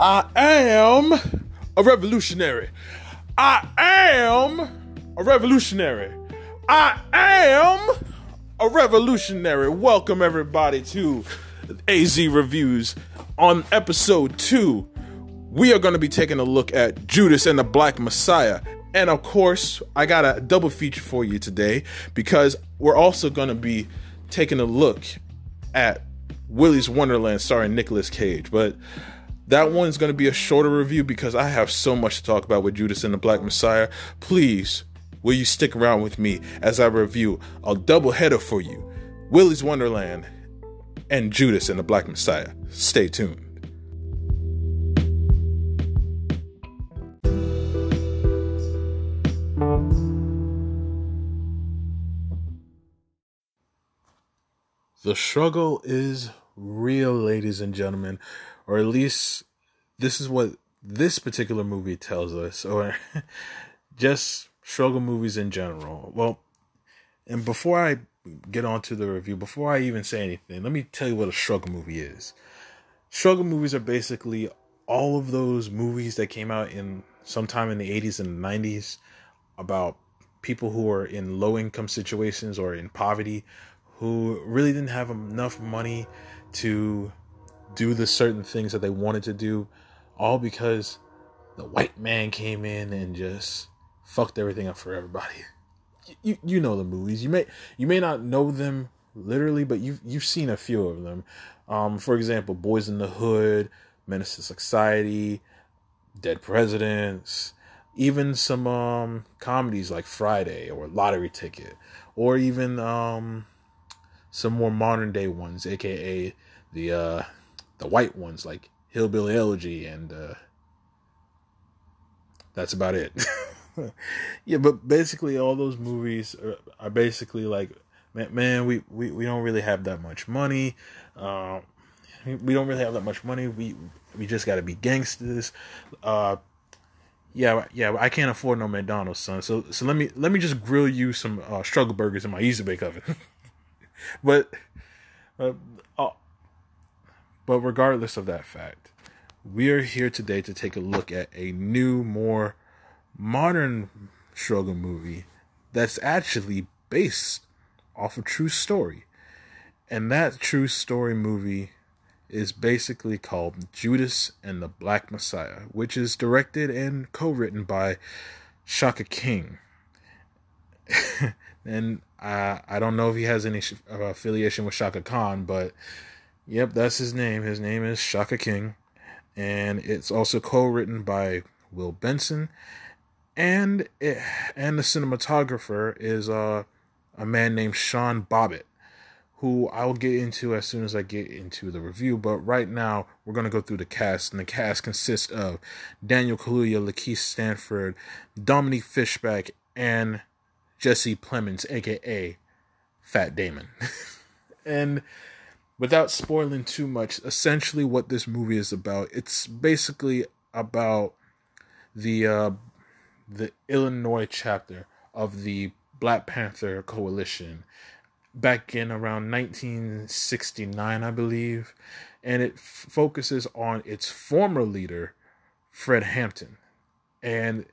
I am a revolutionary. I am a revolutionary. I am a revolutionary. Welcome, everybody, to AZ Reviews. On episode two, we are going to be taking a look at Judas and the Black Messiah. And of course, I got a double feature for you today because we're also going to be taking a look at Willy's Wonderland starring Nicolas Cage. But that one's going to be a shorter review because I have so much to talk about with Judas and the Black Messiah. Please, will you stick around with me as I review a double header for you Willy's Wonderland and Judas and the Black Messiah? Stay tuned. The struggle is real, ladies and gentlemen, or at least this is what this particular movie tells us, or just struggle movies in general. Well, and before I get on to the review, before I even say anything, let me tell you what a struggle movie is. Struggle movies are basically all of those movies that came out in sometime in the 80s and 90s about people who are in low income situations or in poverty who really didn't have enough money to do the certain things that they wanted to do, all because the white man came in and just fucked everything up for everybody. You you know the movies. You may you may not know them literally, but you've you've seen a few of them. Um, for example, Boys in the Hood, Menace to Society, Dead Presidents, even some um comedies like Friday or Lottery Ticket, or even um some more modern day ones, aka the uh the white ones like Hillbilly Elegy and uh that's about it. yeah, but basically all those movies are, are basically like man, man, we, we we don't really have that much money. Um we don't really have that much money. We we just got to be gangsters. Uh yeah, yeah, I can't afford no McDonald's, son. So so let me let me just grill you some uh, struggle burgers in my Easy bake oven. but uh, uh, but regardless of that fact, we are here today to take a look at a new, more modern struggle movie that's actually based off a true story. And that true story movie is basically called Judas and the Black Messiah, which is directed and co written by Shaka King. and I I don't know if he has any uh, affiliation with Chaka Khan, but yep, that's his name. His name is Shaka King, and it's also co-written by Will Benson, and it, and the cinematographer is uh, a man named Sean Bobbitt, who I'll get into as soon as I get into the review. But right now, we're gonna go through the cast, and the cast consists of Daniel Kaluuya, Lakeith Stanfield, Dominique Fishback, and Jesse Plemons, aka Fat Damon. and without spoiling too much, essentially what this movie is about, it's basically about the uh, the Illinois chapter of the Black Panther Coalition back in around 1969, I believe, and it f- focuses on its former leader, Fred Hampton, and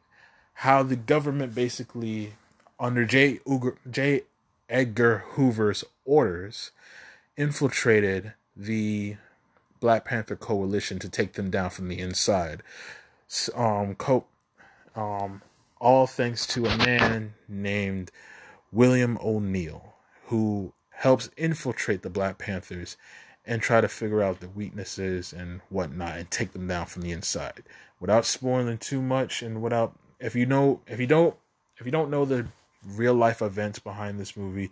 how the government basically under J. Uger, J. Edgar Hoover's orders, infiltrated the Black Panther coalition to take them down from the inside. Um, co- um, all thanks to a man named William O'Neal, who helps infiltrate the Black Panthers and try to figure out the weaknesses and whatnot and take them down from the inside. Without spoiling too much and without if you know if you don't if you don't know the real life events behind this movie,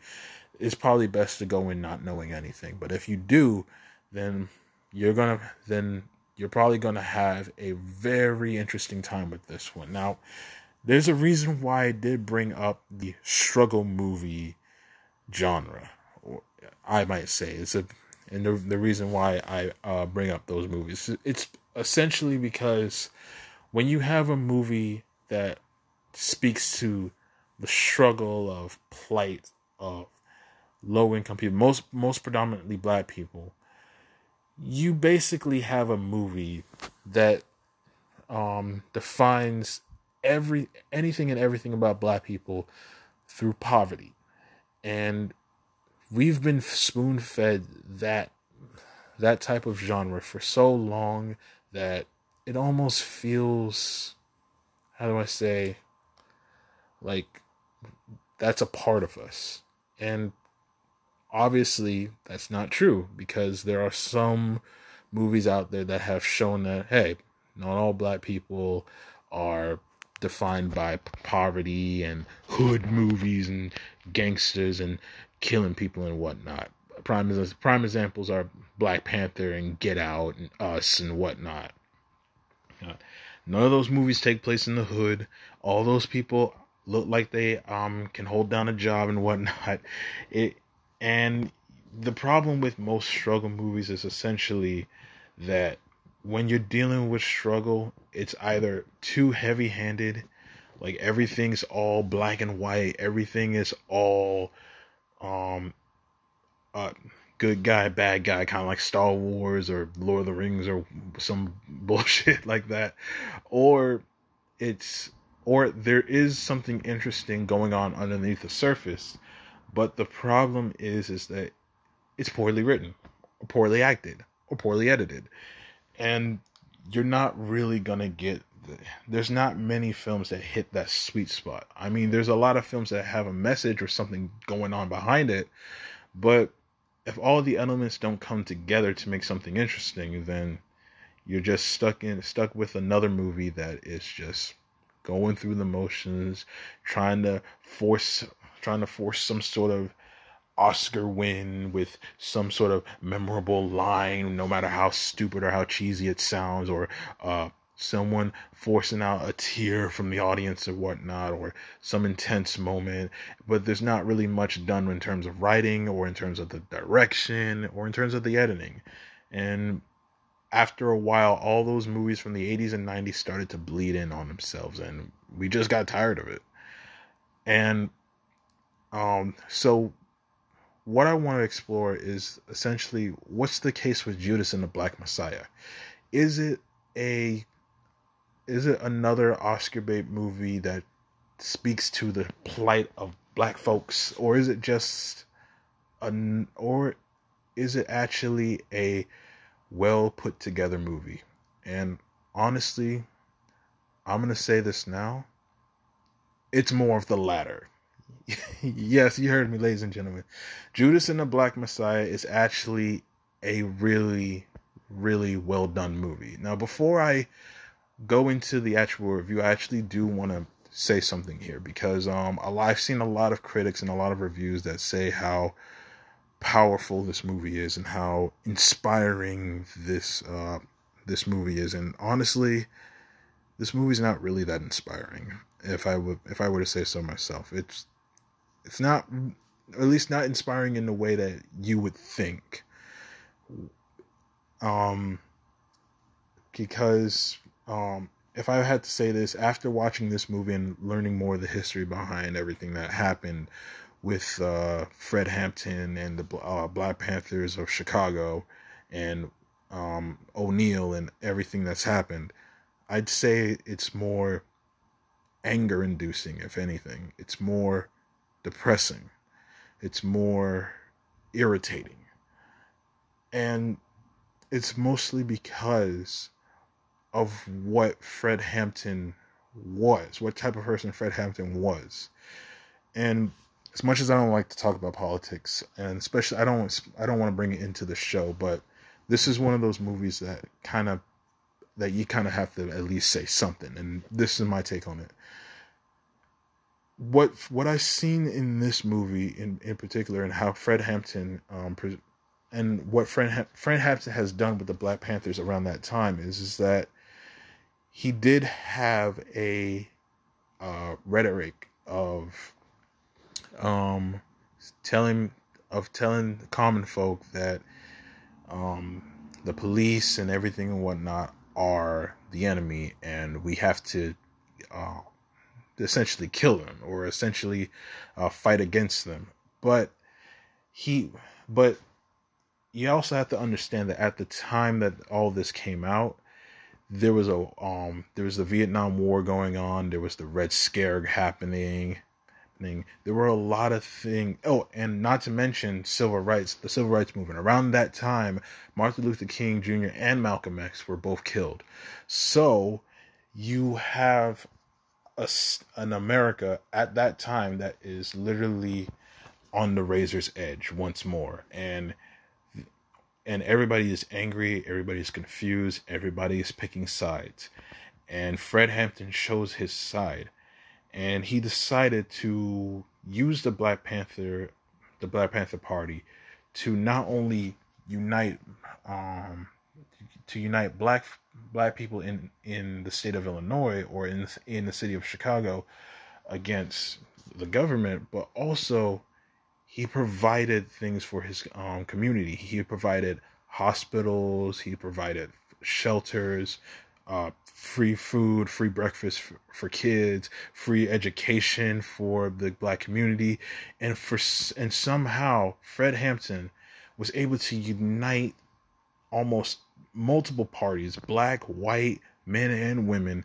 it's probably best to go in not knowing anything. But if you do, then you're gonna then you're probably gonna have a very interesting time with this one. Now, there's a reason why I did bring up the struggle movie genre. I might say it's a and the the reason why I uh, bring up those movies it's essentially because when you have a movie that speaks to the struggle of plight of low income people, most most predominantly black people, you basically have a movie that um, defines every anything and everything about black people through poverty and we've been spoon fed that that type of genre for so long that it almost feels how do I say like that's a part of us. And obviously that's not true because there are some movies out there that have shown that hey, not all black people are defined by poverty and hood movies and gangsters and killing people and whatnot. Prime prime examples are Black Panther and Get Out and Us and whatnot. None of those movies take place in the hood. All those people look like they um can hold down a job and whatnot. It and the problem with most struggle movies is essentially that when you're dealing with struggle, it's either too heavy handed, like everything's all black and white, everything is all um uh good guy, bad guy, kind of like Star Wars or Lord of the Rings or some bullshit like that. Or it's or there is something interesting going on underneath the surface, but the problem is is that it's poorly written, or poorly acted, or poorly edited. And you're not really gonna get the, there's not many films that hit that sweet spot. I mean, there's a lot of films that have a message or something going on behind it, but if all the elements don't come together to make something interesting, then you're just stuck in stuck with another movie that is just going through the motions, trying to force trying to force some sort of Oscar win with some sort of memorable line, no matter how stupid or how cheesy it sounds, or uh, someone forcing out a tear from the audience or whatnot, or some intense moment. But there's not really much done in terms of writing, or in terms of the direction, or in terms of the editing. And after a while, all those movies from the 80s and 90s started to bleed in on themselves, and we just got tired of it. And um, so, what I want to explore is essentially what's the case with Judas and the Black Messiah? Is it a is it another Oscar bait movie that speaks to the plight of black folks, or is it just an or is it actually a well put together movie? And honestly, I'm gonna say this now. It's more of the latter. Yes, you heard me, ladies and gentlemen. Judas and the Black Messiah is actually a really, really well done movie. Now, before I go into the actual review, I actually do want to say something here because um, I've seen a lot of critics and a lot of reviews that say how powerful this movie is and how inspiring this uh, this movie is. And honestly, this movie's not really that inspiring. If I would, if I were to say so myself, it's it's not, at least not inspiring in the way that you would think. Um, because um, if I had to say this, after watching this movie and learning more of the history behind everything that happened with uh, Fred Hampton and the uh, Black Panthers of Chicago and um, O'Neal and everything that's happened, I'd say it's more anger inducing, if anything. It's more depressing. It's more irritating. And it's mostly because of what Fred Hampton was, what type of person Fred Hampton was. And as much as I don't like to talk about politics, and especially I don't I don't want to bring it into the show, but this is one of those movies that kind of that you kind of have to at least say something, and this is my take on it. What what I've seen in this movie in in particular, and how Fred Hampton um, and what Fred Fred Hampton has done with the Black Panthers around that time is is that he did have a uh, rhetoric of um, telling of telling common folk that um, the police and everything and whatnot are the enemy, and we have to uh, essentially kill them or essentially uh, fight against them. But he, but you also have to understand that at the time that all this came out, there was a um there was the Vietnam War going on. There was the Red Scare happening. There were a lot of things. Oh, and not to mention civil rights, the civil rights movement. Around that time, Martin Luther King Jr. and Malcolm X were both killed. So you have a, an America at that time that is literally on the razor's edge once more, and and everybody is angry, everybody is confused, everybody is picking sides, and Fred Hampton shows his side. And he decided to use the Black Panther, the Black Panther Party, to not only unite, um, to unite black black people in in the state of Illinois or in in the city of Chicago against the government, but also he provided things for his um, community. He provided hospitals, he provided shelters, uh, free food, free breakfast for, for, kids, free education for the black community, and for and somehow Fred Hampton was able to unite almost multiple parties, black, white, men and women,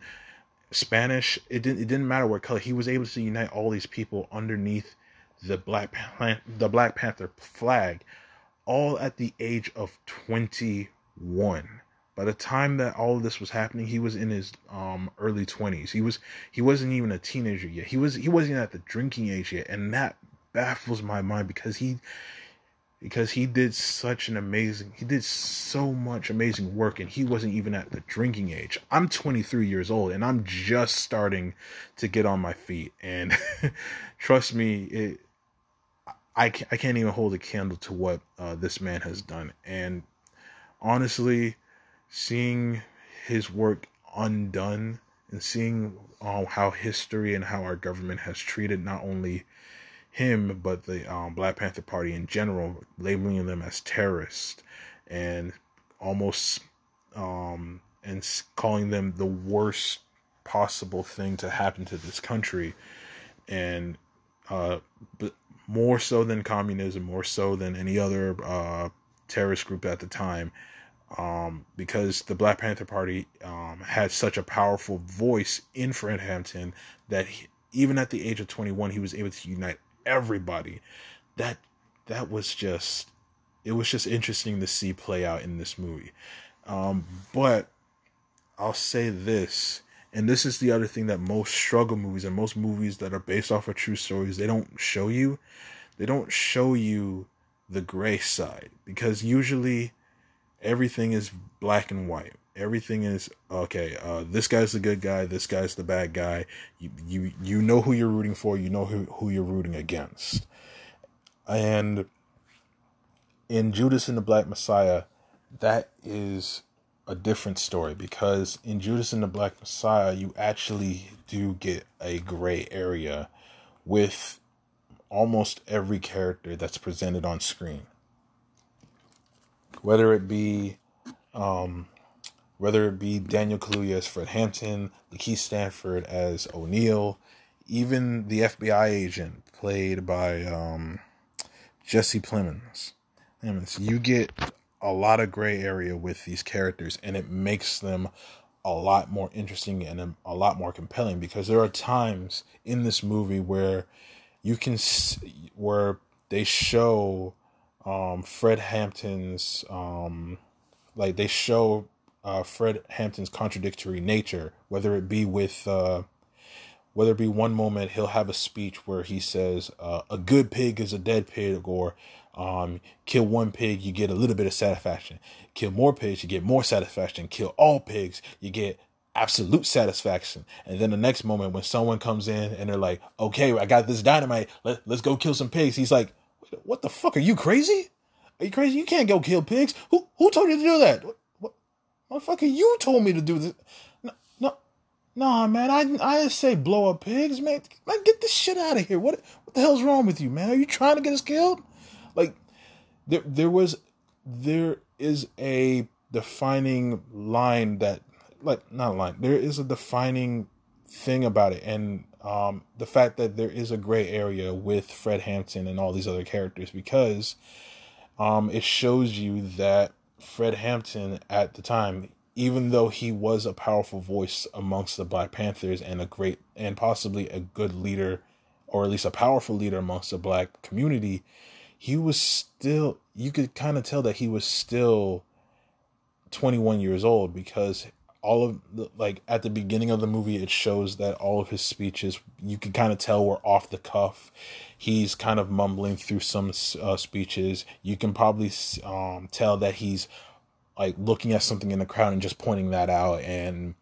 Spanish. It didn't it didn't matter what color. He was able to unite all these people underneath the black the Black Panther flag, all at the age of twenty one by the time that all of this was happening, he was in his um, early twenties. He was he wasn't even a teenager yet. He was he wasn't even at the drinking age yet, and that baffles my mind because he because he did such an amazing he did so much amazing work and he wasn't even at the drinking age. I'm 23 years old and i'm just starting to get on my feet and trust me it I, I can't even hold a candle to what uh, this man has done. And honestly seeing his work undone and seeing um, how history and how our government has treated not only him but the um, Black Panther Party in general, labeling them as terrorists and almost um, and calling them the worst possible thing to happen to this country, and uh, but more so than communism, more so than any other uh, terrorist group at the time um, because the Black Panther Party um, had such a powerful voice in Fred Hampton that he, even at the age of 21, he was able to unite everybody. That that was just it was just interesting to see play out in this movie. Um, but I'll say this, and this is the other thing that most struggle movies and most movies that are based off of true stories they don't show you. They don't show you the gray side because usually everything is black and white. Everything is okay. Uh, this guy's the good guy. This guy's the bad guy. You you you know who you're rooting for. You know who who you're rooting against. And in Judas and the Black Messiah, that is a different story because in Judas and the Black Messiah, you actually do get a gray area with almost every character that's presented on screen whether it be um, whether it be Daniel Kaluuya as Fred Hampton, Lakeith Stanford as O'Neal, even the FBI agent played by um, Jesse Plemons. You get a lot of gray area with these characters, and it makes them a lot more interesting and a lot more compelling because there are times in this movie where you can where they show um, Fred Hampton's um, like they show uh, Fred Hampton's contradictory nature, whether it be with uh, whether it be one moment he'll have a speech where he says uh, a good pig is a dead pig or um, kill one pig you get a little bit of satisfaction. Kill more pigs you get more satisfaction. Kill all pigs you get absolute satisfaction. And then the next moment when someone comes in and they're like okay i got this dynamite. Let, let's go kill some pigs. He's like what the fuck? Are you crazy? Are you crazy? You can't go kill pigs. Who who told you to do that? What, what motherfucker? You told me to do this. No, no, nah, man. I I say blow up pigs, man. Man, get this shit out of here. What what the hell's wrong with you, man? Are you trying to get us killed? Like there there was there is a defining line that like not line. There is a defining thing about it, and um, the fact that there is a gray area with Fred Hampton and all these other characters because um, it shows you that Fred Hampton at the time, even though he was a powerful voice amongst the Black Panthers and a great and possibly a good leader, or at least a powerful leader amongst the Black community, he was still. You could kind of tell that he was still 21 years old because all of the, like at the beginning of the movie it shows that all of his speeches you can kind of tell were off the cuff. He's kind of mumbling through some uh, speeches. You can probably um, tell that he's like looking at something in the crowd and just pointing that out and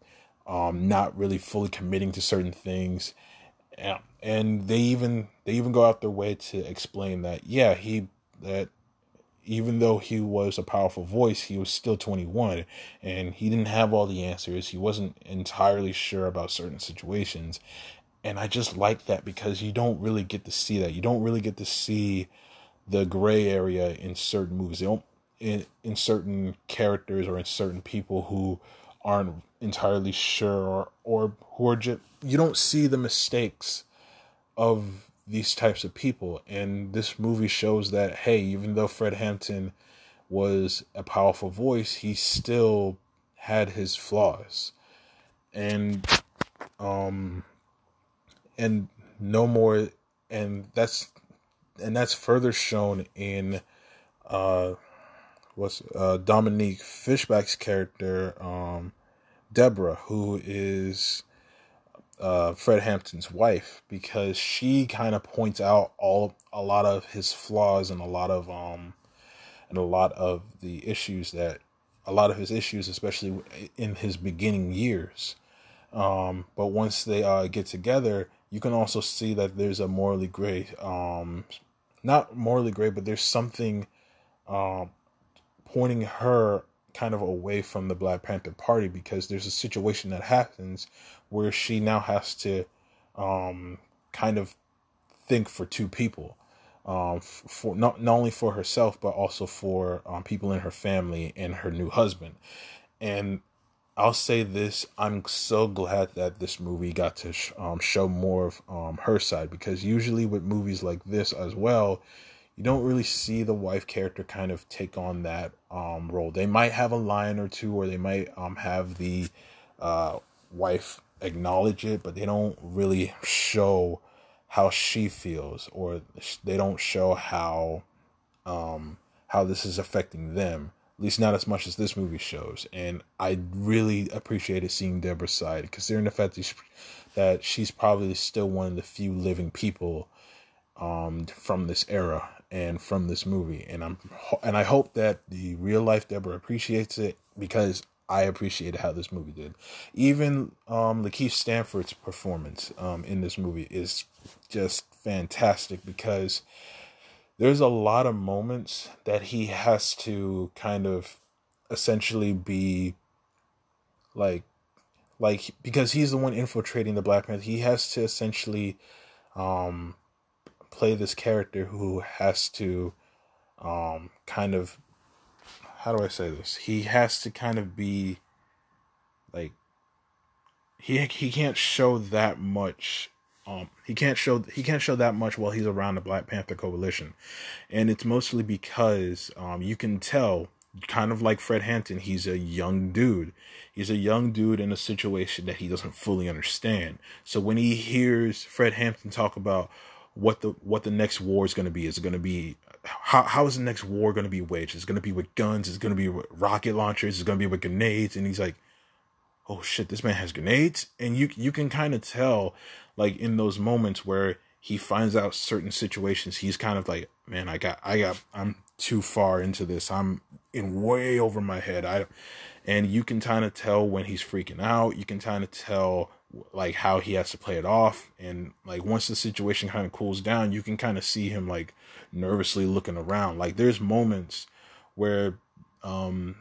um, not really fully committing to certain things. And, and they even they even go out their way to explain that yeah he that even though he was a powerful voice, he was still 21 and he didn't have all the answers. He wasn't entirely sure about certain situations. And I just like that because you don't really get to see that. You don't really get to see the gray area in certain movies. Don't in, in certain characters or in certain people who aren't entirely sure or, or who are just you don't see the mistakes of these types of people. And this movie shows that, hey, even though Fred Hampton was a powerful voice, he still had his flaws. And, um, and no more, and that's, and that's further shown in, uh, what's, uh, Dominique Fishback's character, um, Deborah, who is, uh, Fred Hampton's wife because she kind of points out all a lot of his flaws and a lot of um and a lot of the issues that a lot of his issues, especially in his beginning years. Um, but once they uh, get together, you can also see that there's a morally gray, um, not morally gray, but there's something um, pointing her kind of away from the Black Panther Party because there's a situation that happens where she now has to um, kind of think for two people, um, for not not only for herself but also for um, people in her family and her new husband. And I'll say this: I'm so glad that this movie got to sh- um, show more of um, her side because usually with movies like this as well, you don't really see the wife character kind of take on that um, role. They might have a line or two, or they might um, have the uh, wife acknowledge it, but they don't really show how she feels, or they don't show how um, how this is affecting them. At least not as much as this movie shows. And I really appreciated seeing Deborah's side, considering the fact that, she, that she's probably still one of the few living people um, from this era and from this movie. And I'm and I hope that the real life Deborah appreciates it because I appreciated how this movie did. Even um, Lakeith stanford's performance um, in this movie is just fantastic because there's a lot of moments that he has to kind of essentially be like like because he's the one infiltrating the black man he has to essentially um play this character who has to um kind of how do I say this? He has to kind of be like he he can't show that much um he can't show he can't show that much while he's around the Black Panther coalition. And it's mostly because um you can tell kind of like Fred Hampton, he's a young dude. He's a young dude in a situation that he doesn't fully understand. So when he hears Fred Hampton talk about what the what the next war is going to be, is it going to be how how is the next war going to be waged? It's going to be with guns. It's going to be with rocket launchers. It's going to be with grenades. And he's like, oh shit, this man has grenades. And you you can kind of tell, like in those moments where he finds out certain situations, he's kind of like, man, I got I got I'm too far into this. I'm in way over my head. I and you can kind of tell when he's freaking out. You can kind of tell like how he has to play it off. And like once the situation kind of cools down you can kind of see him like nervously looking around. Like there's moments where um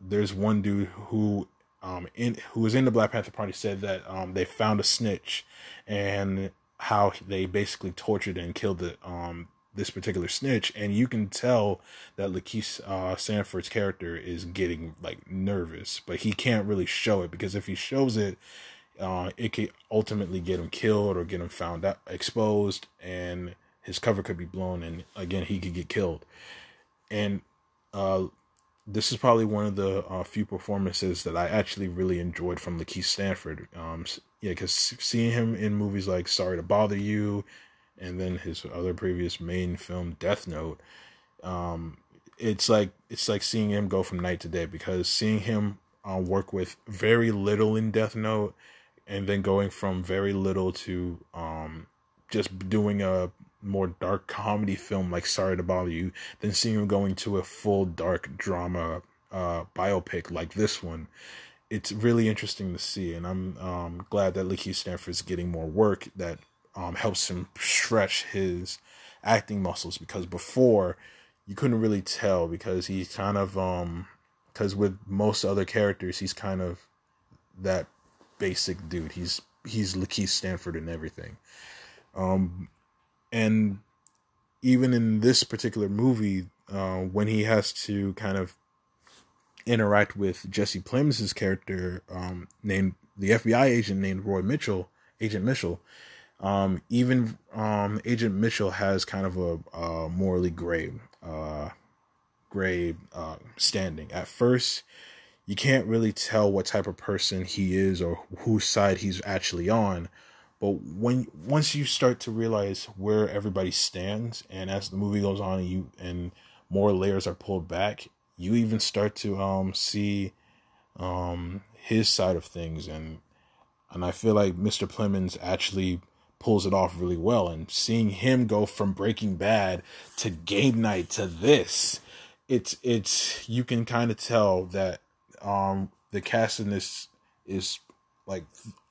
there's one dude who um in who was in the black panther party said that um they found a snitch and how they basically tortured and killed the um this particular snitch. And you can tell that Lakeith uh Stanfield's character is getting like nervous but he can't really show it because if he shows it uh, it could ultimately get him killed or get him found out, exposed, and his cover could be blown, and again he could get killed. And uh, this is probably one of the uh, few performances that I actually really enjoyed from Lakeith Stanfield. Um, yeah, because seeing him in movies like Sorry to Bother You, and then his other previous main film Death Note, um, it's like it's like seeing him go from night to day. Because seeing him uh, work with very little in Death Note, and then going from very little to um, just doing a more dark comedy film like Sorry to Bother You than seeing him going to a full dark drama uh, biopic like this one. It's really interesting to see, and I'm um, glad that Lakeith Stanfield's getting more work that um, helps him stretch his acting muscles because before you couldn't really tell because he's kind of um because with most other characters he's kind of that basic dude. He's he's Lakeith Stanford and everything. Um, and even in this particular movie, uh, when he has to kind of interact with Jesse Plemons' character, um, named the FBI agent named Roy Mitchell, Agent Mitchell, um, even um, Agent Mitchell has kind of a, a morally gray, uh, gray uh, standing. At first, you can't really tell what type of person he is or whose side he's actually on but when once you start to realize where everybody stands, and as the movie goes on, you and more layers are pulled back, you even start to um see um his side of things, and and I feel like Mr. Plemons actually pulls it off really well. And seeing him go from Breaking Bad to Game Night to this, it's it's you can kind of tell that um the cast in this is like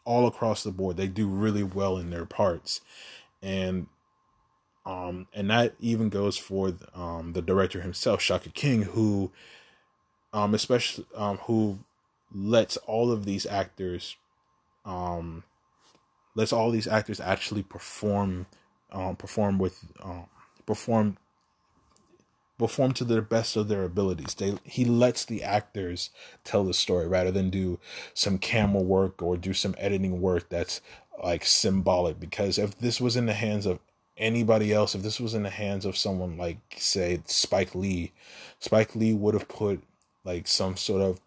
all across the board. They do really well in their parts, and um, and that even goes for um the director himself, Shaka King, who um especially um who lets all of these actors um lets all these actors actually perform um perform with um perform perform to the best of their abilities. They he lets the actors tell the story rather than do some camera work or do some editing work that's like symbolic. Because if this was in the hands of anybody else, if this was in the hands of someone like say Spike Lee, Spike Lee would have put like some sort of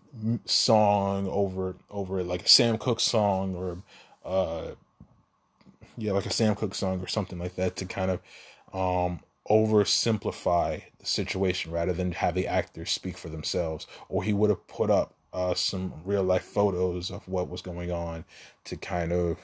song over over like a Sam Cooke song or uh yeah like a Sam Cooke song or something like that to kind of um oversimplify the situation rather than have the actors speak for themselves. Or he would have put up uh, some real life photos of what was going on to kind of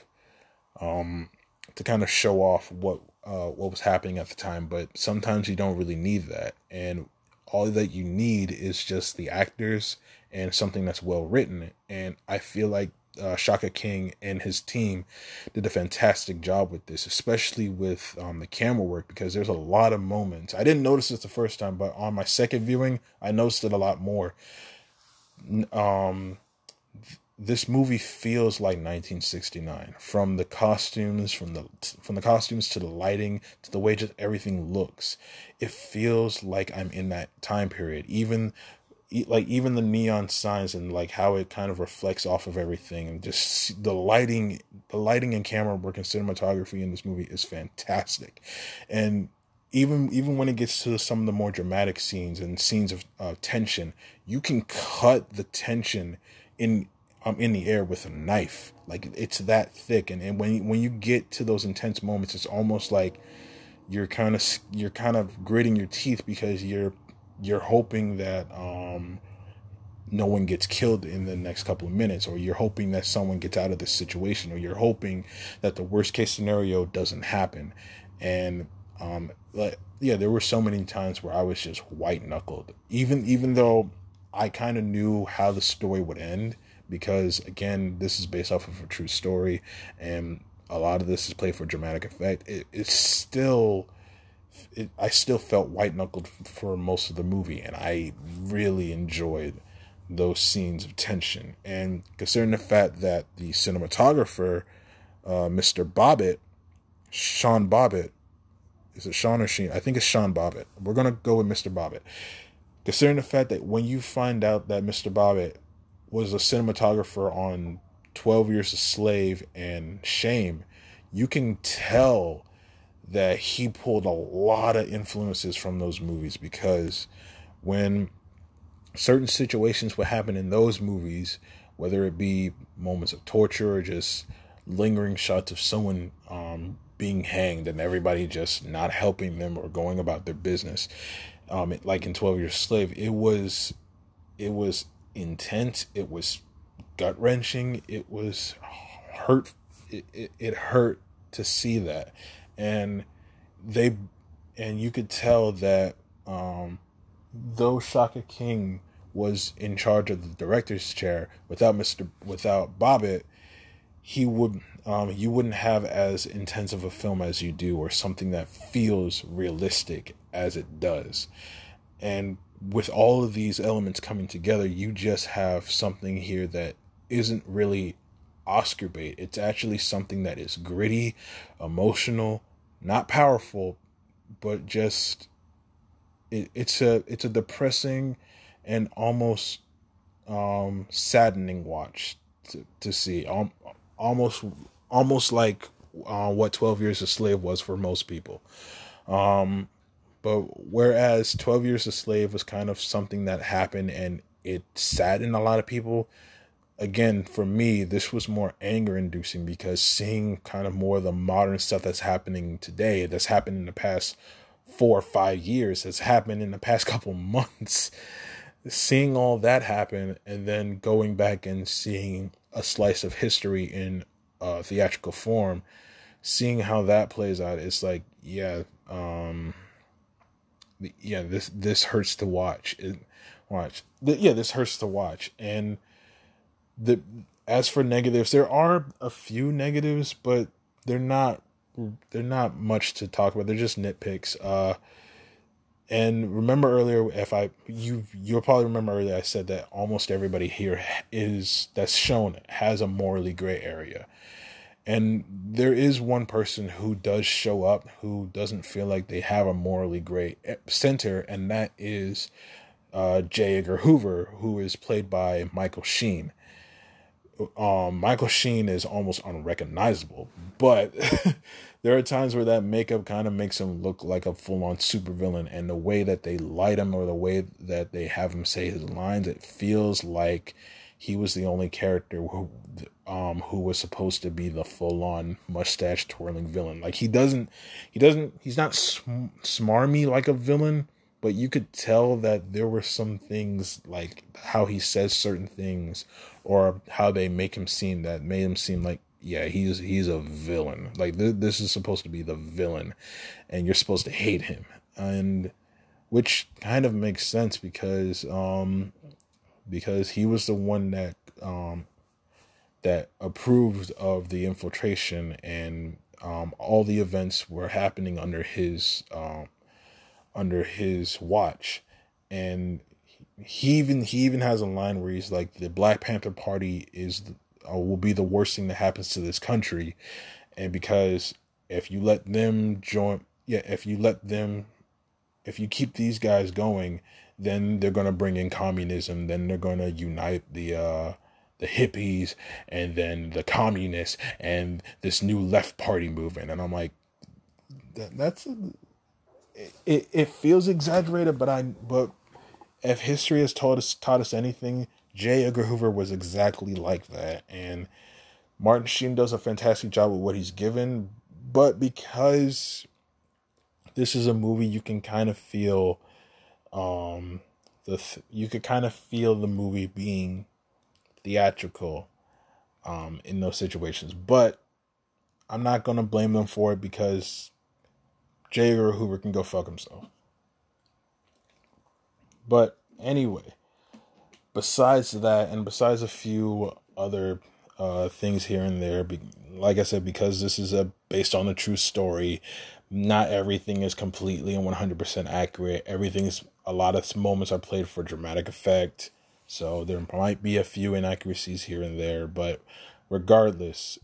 um, to kind of show off what uh, what was happening at the time. But sometimes you don't really need that, and all that you need is just the actors and something that's well written. And I feel like uh, Shaka King and his team did a fantastic job with this, especially with um, the camera work, because there's a lot of moments. I didn't notice this the first time, but on my second viewing, I noticed it a lot more. Um, this movie feels like 1969 from the costumes from the from the costumes to the lighting to the way just everything looks it feels like i'm in that time period even like even the neon signs and like how it kind of reflects off of everything and just the lighting the lighting and camera work and cinematography in this movie is fantastic. And even even when it gets to some of the more dramatic scenes and scenes of uh, tension you can cut the tension in um in the air with a knife. Like it's that thick and, and when when you get to those intense moments it's almost like you're kind of you're kind of gritting your teeth because you're you're hoping that um, no one gets killed in the next couple of minutes, or you're hoping that someone gets out of this situation, or you're hoping that the worst case scenario doesn't happen. And um, like, yeah, there were so many times where I was just white knuckled, even even though I kind of knew how the story would end, because again, this is based off of a true story, and a lot of this is played for dramatic effect. It, it's still it, I still felt white knuckled for most of the movie, and I really enjoyed those scenes of tension. And considering the fact that the cinematographer, uh, Mr. Bobbitt, Sean Bobbitt, is it Sean or Sheen? I think it's Sean Bobbitt. We're gonna go with Mr. Bobbitt. Considering the fact that when you find out that Mr. Bobbitt was a cinematographer on 12 Years a Slave and Shame, you can tell that he pulled a lot of influences from those movies because when certain situations would happen in those movies, whether it be moments of torture or just lingering shots of someone um, being hanged and everybody just not helping them or going about their business. Um, like in Twelve Years Slave, it was, it was intense. It was gut wrenching. It was hurt. It, it, it hurt to see that, and they, and you could tell that um, though Shaka King was in charge of the director's chair, without Mister without Bobbitt, he would um, you wouldn't have as intense of a film as you do, or something that feels realistic as it does. And with all of these elements coming together, you just have something here that isn't really Oscar bait. It's actually something that is gritty, emotional, not powerful, but just it, it's a it's a depressing and almost um, saddening watch to, to see. Um, almost almost like uh, what 12 years a slave was for most people um, but whereas 12 years a slave was kind of something that happened and it saddened a lot of people again for me this was more anger inducing because seeing kind of more of the modern stuff that's happening today that's happened in the past four or five years has happened in the past couple months seeing all that happen and then going back and seeing a slice of history in uh, theatrical form, seeing how that plays out, it's like, yeah, um, yeah, this this hurts to watch. It, watch, yeah, this hurts to watch. And the as for negatives, there are a few negatives, but they're not they're not much to talk about. They're just nitpicks. Uh, and remember earlier, if I you you'll probably remember earlier I said that almost everybody here is that's shown has a morally gray area. And there is one person who does show up who doesn't feel like they have a morally gray center, and that is uh, J. Edgar Hoover, who is played by Michael Sheen. Um, Michael Sheen is almost unrecognizable, but there are times where that makeup kind of makes him look like a full on supervillain, and the way that they light him or the way that they have him say his lines, it feels like he was the only character who um who was supposed to be the full on mustache twirling villain. Like he doesn't he doesn't he's not sm- smarmy like a villain, but you could tell that there were some things like how he says certain things or how they make him seem that made him seem like yeah, he's he's a villain. Like th- this is supposed to be the villain and you're supposed to hate him. And which kind of makes sense because um because he was the one that um, that approved of the infiltration and um, all the events were happening under his um, under his watch and he even he even has a line where he's like the Black Panther Party is uh, will be the worst thing that happens to this country and because if you let them join yeah if you let them if you keep these guys going then they're gonna bring in communism. Then they're gonna unite the uh, the hippies and then the communists and this new left party movement. And I'm like, that, that's a, it. It feels exaggerated, but I but if history has taught us taught us anything, J. Edgar Hoover was exactly like that, and Martin Sheen does a fantastic job with what he's given. But because this is a movie, you can kind of feel um the th- you could kind of feel the movie being theatrical um in those situations but i'm not gonna blame them for it because J. or Hoover can go fuck himself but anyway besides that and besides a few other uh things here and there be- like i said because this is a based on a true story not everything is completely and 100% accurate everything's a lot of moments are played for dramatic effect. So there might be a few inaccuracies here and there, but regardless,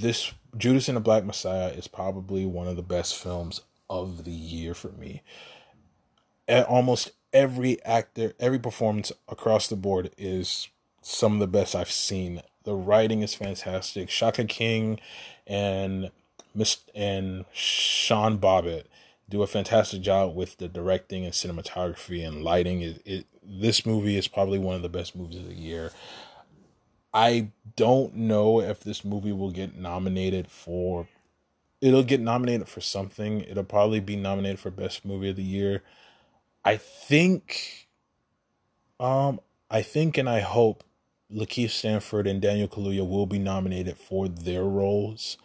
this Judas and the Black Messiah is probably one of the best films of the year for me. At almost every actor, every performance across the board is some of the best I've seen. The writing is fantastic. Shaka King and Miss and Sean Bobbitt do a fantastic job with the directing and cinematography and lighting. It, it this movie is probably one of the best movies of the year. I don't know if this movie will get nominated for it'll get nominated for something. It'll probably be nominated for best movie of the year. I think um I think and I hope LaKeith Stanfield and Daniel Kaluuya will be nominated for their roles.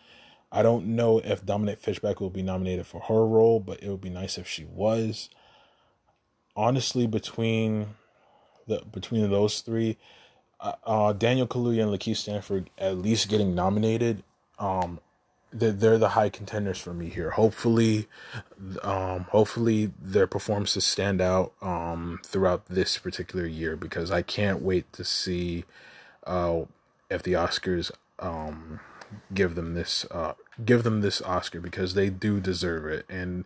I don't know if Dominique Fishback will be nominated for her role, but it would be nice if she was. Honestly, between the between those three, uh, uh, Daniel Kaluuya and LaKeith Stanfield at least getting nominated, um, they're, they're the high contenders for me here. Hopefully, um, hopefully their performances stand out um, throughout this particular year because I can't wait to see uh, if the Oscars um, give them this uh, give them this Oscar because they do deserve it. And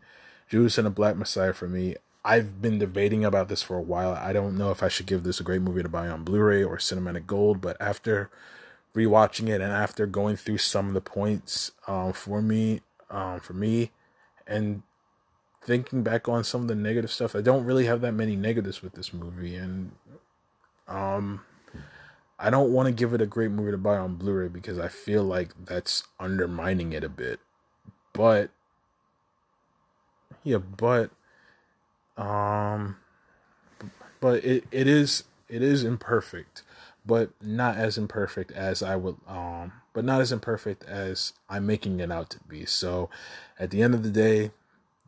Judas and the Black Messiah for me, I've been debating about this for a while. I don't know if I should give this a great movie to buy on Blu-ray or Cinematic Gold, but after rewatching it and after going through some of the points um, for me, um, for me, and thinking back on some of the negative stuff, I don't really have that many negatives with this movie, and um, I don't want to give it a great movie to buy on Blu-ray because I feel like that's undermining it a bit. But yeah, but um, but it, it is it is imperfect, but not as imperfect as I would um, but not as imperfect as I'm making it out to be. So, at the end of the day,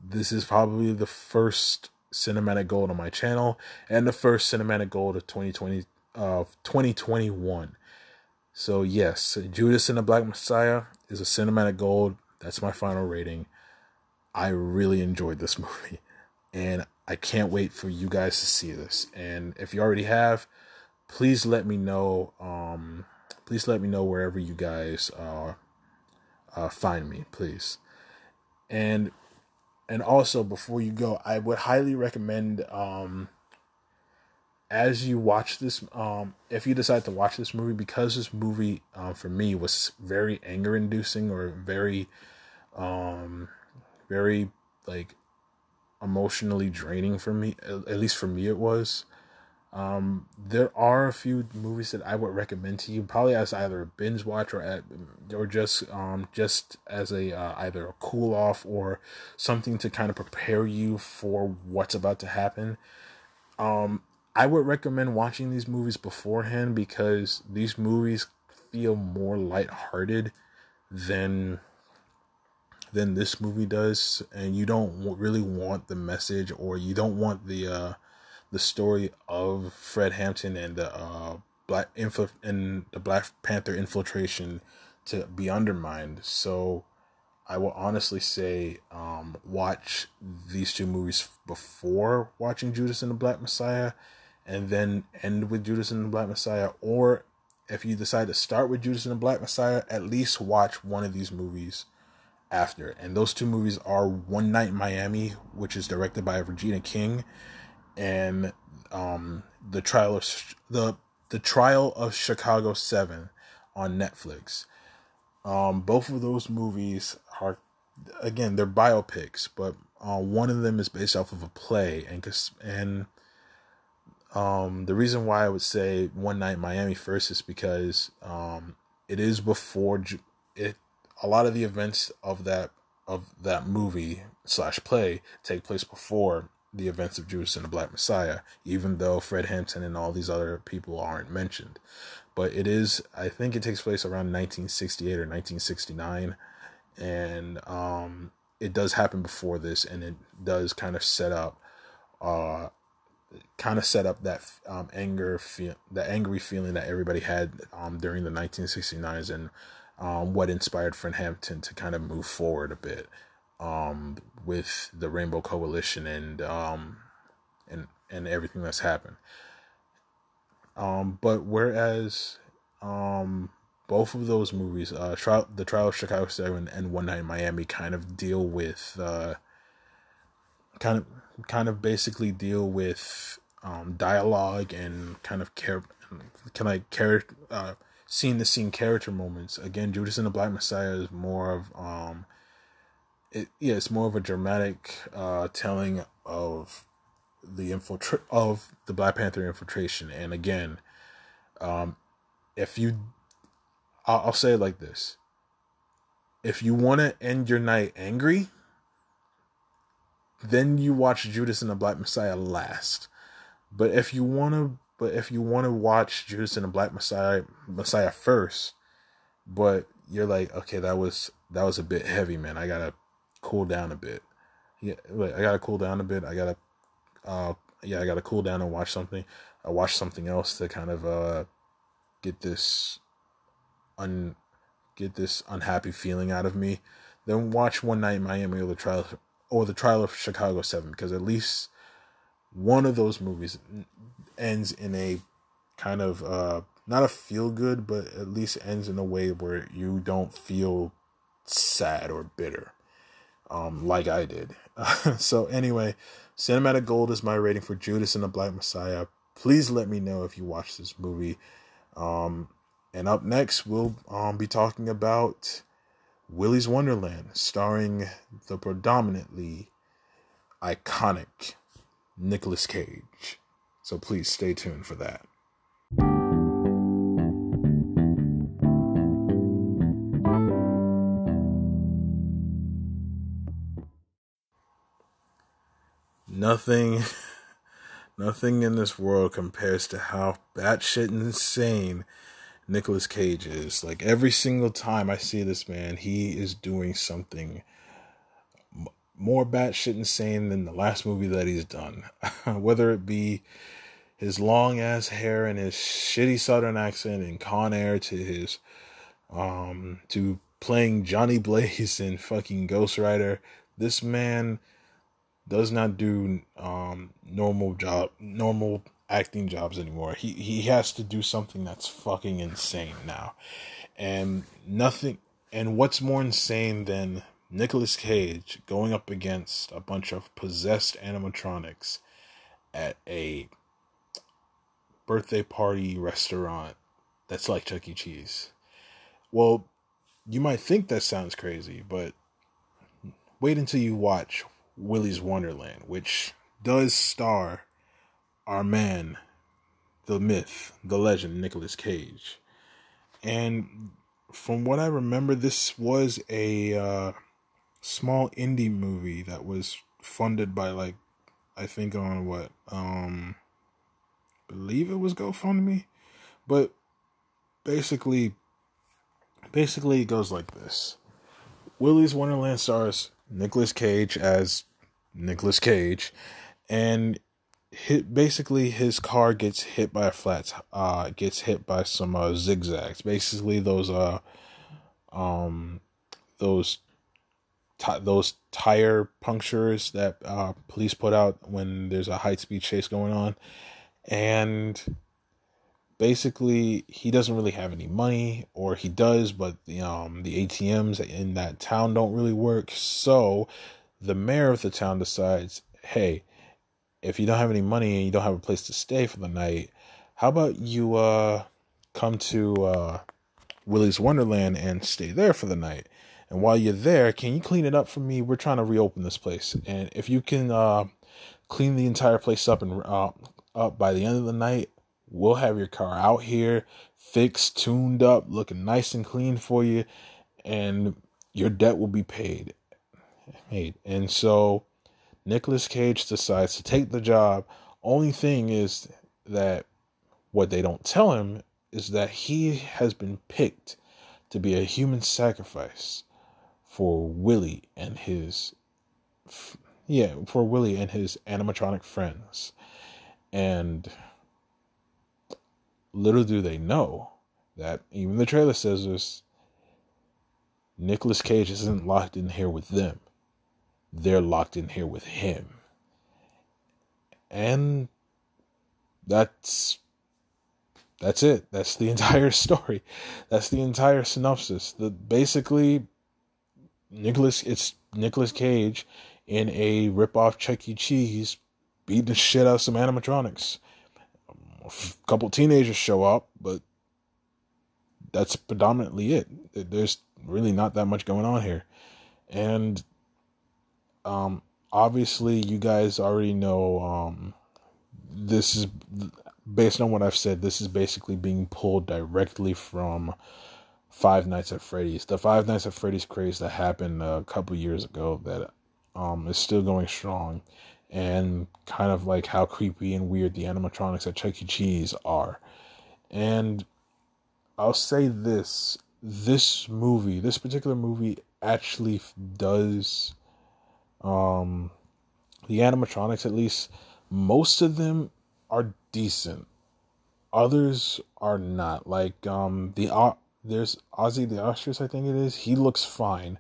this is probably the first cinematic gold on my channel and the first cinematic gold of 2020 of 2021. So yes, Judas and the Black Messiah is a cinematic gold. That's my final rating. I really enjoyed this movie and I can't wait for you guys to see this. And if you already have, please let me know. Um, please let me know wherever you guys uh, uh, find me, please. And and also before you go, I would highly recommend um, as you watch this, um, if you decide to watch this movie, because this movie um, for me was very anger inducing or very, um, very like emotionally draining for me. At least for me, it was. Um, there are a few movies that I would recommend to you, probably as either a binge watch or at, or just um just as a uh, either a cool off or something to kind of prepare you for what's about to happen. Um, I would recommend watching these movies beforehand because these movies feel more lighthearted than than this movie does, and you don't really want the message or you don't want the uh, the story of Fred Hampton and the uh, black and the Black Panther infiltration to be undermined. So I will honestly say um, watch these two movies before watching Judas and the Black Messiah, and then end with Judas and the Black Messiah, or if you decide to start with Judas and the Black Messiah, at least watch one of these movies after. And those two movies are One Night in Miami, which is directed by Regina King, and um, the trial of the the trial of Chicago Seven on Netflix. Um, both of those movies are again they're biopics, but uh, one of them is based off of a play, and and um, the reason why I would say One Night Miami first is because um, it is before it a lot of the events of that of that movie slash play take place before the events of Judas and the Black Messiah, even though Fred Hampton and all these other people aren't mentioned. But it is, I think it takes place around 1968 or 1969, and um, it does happen before this, and it does kind of set up, uh, kind of set up that um, anger, feel, the angry feeling that everybody had um, during the 1969s, and um, what inspired Fred Hampton to kind of move forward a bit um, with the Rainbow Coalition and um, and and everything that's happened. Um, but whereas um, both of those movies, uh, trial, the Trial of Chicago Seven and One Night in Miami, kind of deal with uh, kind of kind of basically deal with um, dialogue and kind of care, can I character uh, scene to scene character moments. Again, Judas and the Black Messiah is more of um it yeah, it's more of a dramatic uh, telling of the infiltra- of the Black Panther infiltration. And again, um, if you, I'll, I'll say it like this: if you want to end your night angry, then you watch Judas and the Black Messiah last. But if you want to, but if you want to watch Judas and the Black Messiah Messiah first, but you're like, okay, that was that was a bit heavy, man. I gotta cool down a bit. Yeah, like I gotta cool down a bit. I gotta, uh, yeah, I gotta cool down and watch something. I watch something else to kind of uh get this un get this unhappy feeling out of me. Then watch One Night in Miami or the trial or the trial of Chicago Seven because at least one of those movies ends in a kind of uh not a feel good, but at least ends in a way where you don't feel sad or bitter, um, like I did. so anyway, Cinematic Gold is my rating for Judas and the Black Messiah. Please let me know if you watch this movie. Um, and up next, we'll um, be talking about Willy's Wonderland, starring the predominantly iconic Nicolas Cage. So please stay tuned for that. Nothing, nothing in this world compares to how batshit insane Nicolas Cage is. Like every single time I see this man, he is doing something more batshit insane than the last movie that he's done. Whether it be his long ass hair and his shitty southern accent in Con Air to his um to playing Johnny Blaze in fucking Ghost Rider. This man does not do um normal job normal acting jobs anymore. He he has to do something that's fucking insane now. And nothing and what's more insane than Nicolas Cage going up against a bunch of possessed animatronics at a birthday party restaurant that's like Chuck E. Cheese. Well, you might think that sounds crazy, but wait until you watch Willy's Wonderland, which does star our man, the myth, the legend, Nicolas Cage. And from what I remember, this was a uh, small indie movie that was funded by like I think on what um believe it was GoFundMe, but basically basically it goes like this. Willy's Wonderland stars Nicolas Cage as Nicolas Cage and hit basically his car gets hit by a flat uh gets hit by some uh, zigzags. Basically those uh um those t- those tire punctures that uh, police put out when there's a high speed chase going on, and basically he doesn't really have any money, or he does, but the um the ATMs in that town don't really work. So the mayor of the town decides, hey, if you don't have any money and you don't have a place to stay for the night, how about you uh come to uh Willy's Wonderland and stay there for the night? And while you're there, can you clean it up for me? We're trying to reopen this place, and if you can uh, clean the entire place up and uh, up by the end of the night, we'll have your car out here, fixed, tuned up, looking nice and clean for you, and your debt will be paid. Paid. And so, Nicolas Cage decides to take the job. Only thing is that what they don't tell him is that he has been picked to be a human sacrifice for Willy and his yeah, for Willy and his animatronic friends. And little do they know that even the trailer says this Nicolas Cage isn't locked in here with them. They're locked in here with him. And that's that's it. That's the entire story. That's the entire synopsis. The basically Nicolas it's Nicolas Cage in a rip-off Chuck E. Cheese beating the shit out of some animatronics. A couple teenagers show up, but that's predominantly it. There's really not that much going on here. And um, obviously, you guys already know. Um, this is based on what I've said. This is basically being pulled directly from Five Nights at Freddy's. The Five Nights at Freddy's craze that happened a couple years ago that um, is still going strong, and kind of like how creepy and weird the animatronics at Chuck E. Cheese are. And I'll say this this movie, this particular movie, actually does um the animatronics at least most of them are decent others are not like um the uh, there's ozzy the ostrich i think it is he looks fine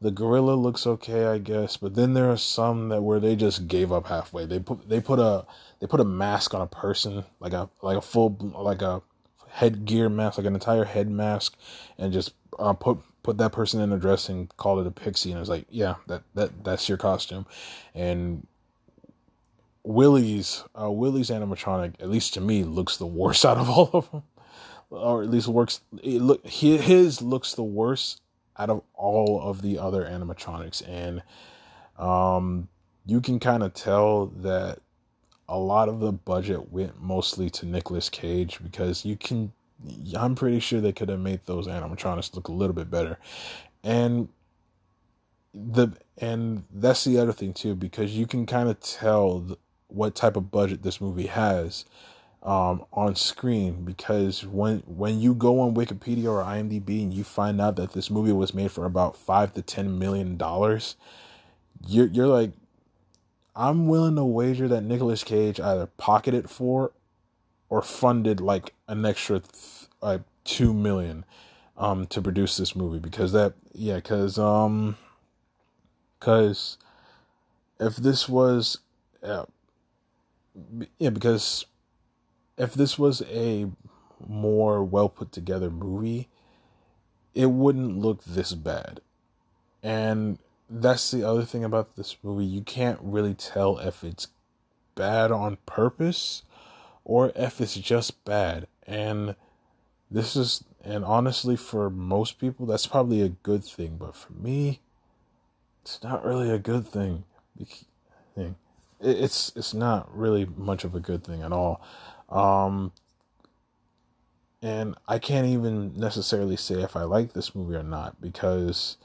the gorilla looks okay i guess but then there are some that where they just gave up halfway they put they put a they put a mask on a person like a like a full like a headgear mask like an entire head mask and just uh, put put that person in a dress and call it a pixie and it's like, yeah, that that that's your costume. And Willy's uh, Willy's animatronic, at least to me, looks the worst out of all of them, or at least works. It look his looks the worst out of all of the other animatronics, and um, you can kind of tell that a lot of the budget went mostly to Nicolas Cage because you can I'm pretty sure they could have made those animatronics look a little bit better. And the and that's the other thing too because you can kind of tell what type of budget this movie has um, on screen because when when you go on Wikipedia or IMDb and you find out that this movie was made for about five to ten million dollars, you're you're like, I'm willing to wager that Nicolas Cage either pocketed for or funded like an extra th- like two million um to produce this movie because that yeah because um because if this was uh, yeah because if this was a more well put together movie it wouldn't look this bad and that's the other thing about this movie you can't really tell if it's bad on purpose or if it's just bad. And this is, and honestly, for most people, that's probably a good thing. But for me, it's not really a good thing. It's it's not really much of a good thing at all. Um, and I can't even necessarily say if I like this movie or not because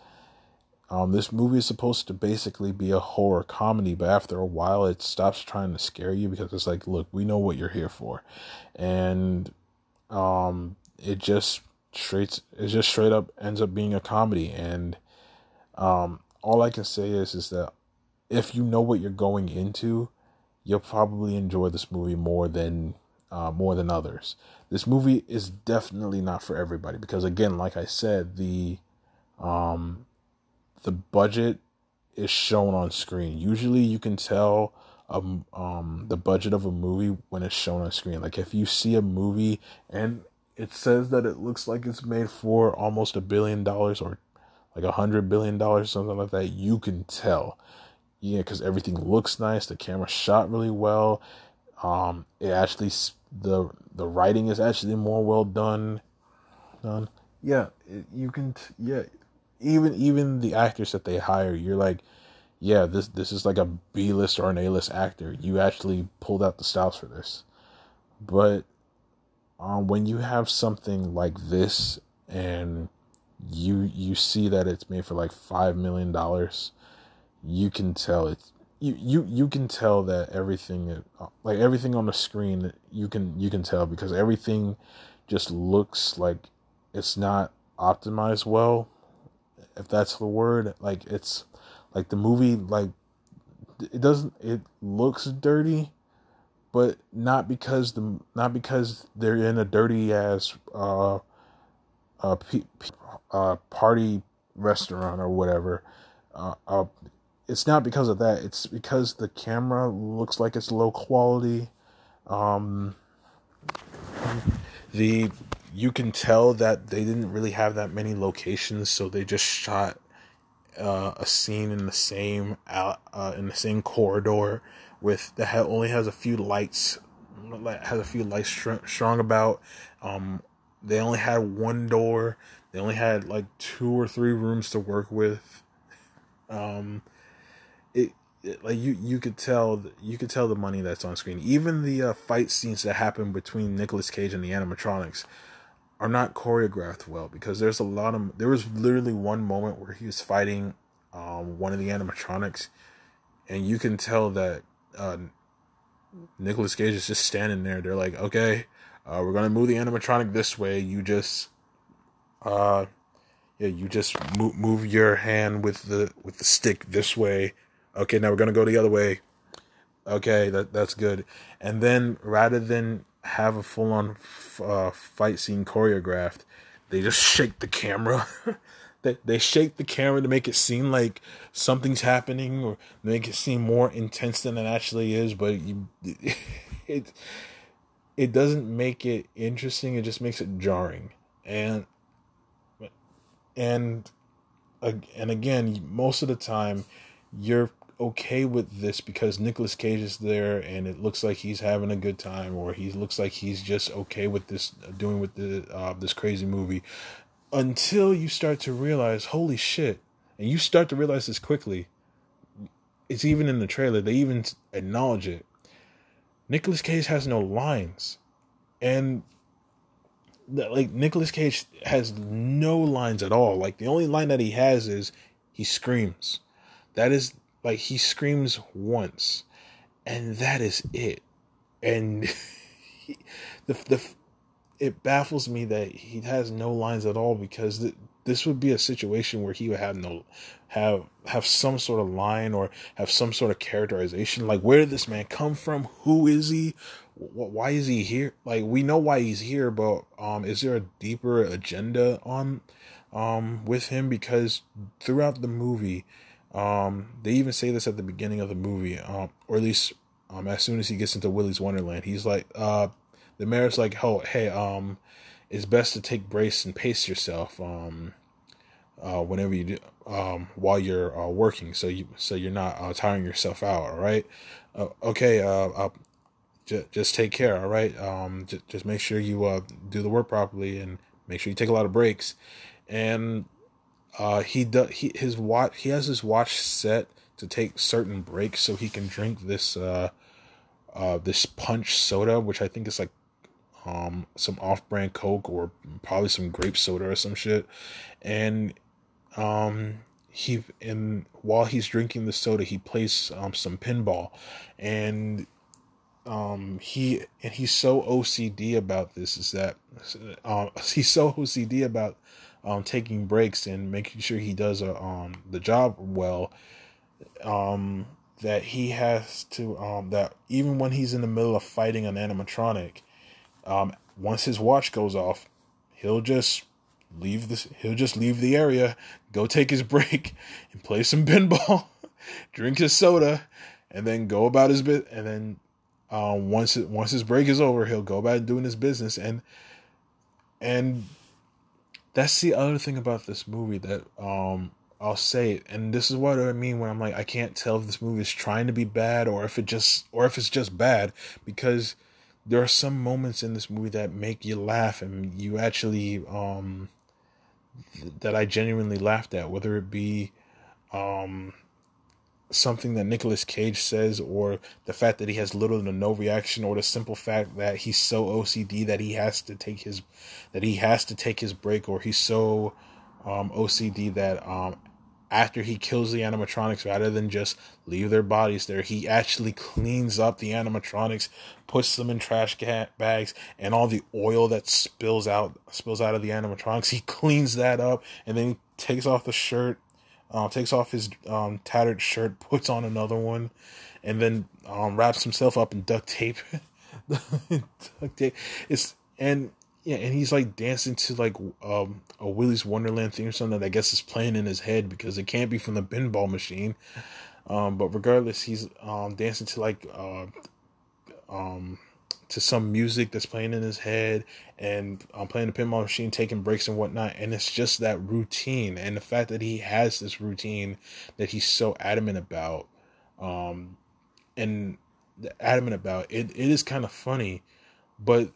um, this movie is supposed to basically be a horror comedy, but after a while, it stops trying to scare you because it's like, look, we know what you're here for, and um, it just straight, it just straight up ends up being a comedy. And um, all I can say is, is that if you know what you're going into, you'll probably enjoy this movie more than uh, more than others. This movie is definitely not for everybody because, again, like I said, the um, the budget is shown on screen. Usually you can tell um, um the budget of a movie when it's shown on screen. Like if you see a movie and it says that it looks like it's made for almost a billion dollars or like a hundred billion dollars, something like that, you can tell. Yeah, because everything looks nice. The camera shot really well. Um, it actually the the writing is actually more well done. Done. Yeah, you can. T- yeah, even even the actors that they hire, you're like, yeah, this this is like a B list or an A list actor. You actually pulled out the stops for this. But um, when you have something like this and you you see that it's made for like five million dollars, you can tell it's you, you you can tell that everything like everything on the screen you can you can tell because everything just looks like it's not optimized well if that's the word. Like it's like the movie like it doesn't it looks dirty, but not because the not because they're in a dirty ass uh uh, p- p- uh party restaurant or whatever. Uh, uh, it's not because of that. It's because the camera looks like it's low quality. Um, the you can tell that they didn't really have that many locations, so they just shot uh, a scene in the same uh, in the same corridor with that only has a few lights has a few lights strong about. Um, they only had one door. They only had like two or three rooms to work with. Um, like you you could tell you could tell the money that's on screen. Even the uh, fight scenes that happen between Nicolas Cage and the animatronics are not choreographed well because there's a lot of there was literally one moment where he was fighting um, one of the animatronics, and you can tell that uh, Nicolas Cage is just standing there. They're like, okay, uh, we're gonna move the animatronic this way. You just, uh, yeah, you just move move your hand with the with the stick this way. Okay, now we're gonna go the other way. Okay, that that's good. And then rather than have a full on uh, fight scene choreographed, they just shake the camera. they they shake the camera to make it seem like something's happening or make it seem more intense than it actually is. But you, it it doesn't make it interesting. It just makes it jarring. And and and again, most of the time, you're okay with this because Nicolas Cage is there and it looks like he's having a good time or he looks like he's just okay with this doing with the uh, this crazy movie until you start to realize holy shit. And you start to realize this quickly. It's even in the trailer. They even acknowledge it. Nicolas Cage has no lines. And like Nicolas Cage has no lines at all. Like the only line that he has is he screams. That is like he screams once, and that is it. And he, the the it baffles me that he has no lines at all because th- this would be a situation where he would have no have have some sort of line or have some sort of characterization. Like where did this man come from? Who is he? Why is he here? Like we know why he's here but um is there a deeper agenda on um with him? Because throughout the movie um, they even say this at the beginning of the movie, um, or at least um, as soon as he gets into Willy's Wonderland, he's like, uh, the mayor's like, oh, hey, um, it's best to take brace and pace yourself, um, uh, whenever you do, um, while you're uh, working, so you so you're not uh, tiring yourself out. All right, uh, okay, uh, uh j- just take care. All right, um, j- just make sure you uh do the work properly and make sure you take a lot of breaks, and uh, he does he his watch he has his watch set to take certain breaks so he can drink this uh uh this punch soda which I think is like um some off-brand coke or probably some grape soda or some shit. And um he and while he's drinking the soda he plays um some pinball. And um he and he's so OCD about this is that um he's so OCD about um, taking breaks and making sure he does a, um, the job well, um, that he has to um, that even when he's in the middle of fighting an animatronic, um, once his watch goes off, he'll just leave this. He'll just leave the area, go take his break, and play some pinball, drink his soda, and then go about his bit. And then um, once once his break is over, he'll go about doing his business and and that's the other thing about this movie that um I'll say and this is what I mean when I'm like I can't tell if this movie is trying to be bad or if it just or if it's just bad because there are some moments in this movie that make you laugh and you actually um that I genuinely laughed at whether it be um something that Nicolas Cage says, or the fact that he has little to no reaction, or the simple fact that he's so OCD that he has to take his that he has to take his break, or he's so um, OCD that um, after he kills the animatronics, rather than just leave their bodies there, he actually cleans up the animatronics, puts them in trash bags, and all the oil that spills out spills out of the animatronics, he cleans that up, and then he takes off the shirt uh, takes off his um, tattered shirt, puts on another one, and then um, wraps himself up in duct tape. duct tape. It's and yeah, and he's like dancing to like um, a Willy's Wonderland theme song that I guess is playing in his head because it can't be from the pinball machine. Um, but regardless, he's um, dancing to like uh, um, to some music that's playing in his head and I'm playing the pinball machine, taking breaks and whatnot. And it's just that routine. And the fact that he has this routine that he's so adamant about, um, and adamant about it, it is kind of funny, but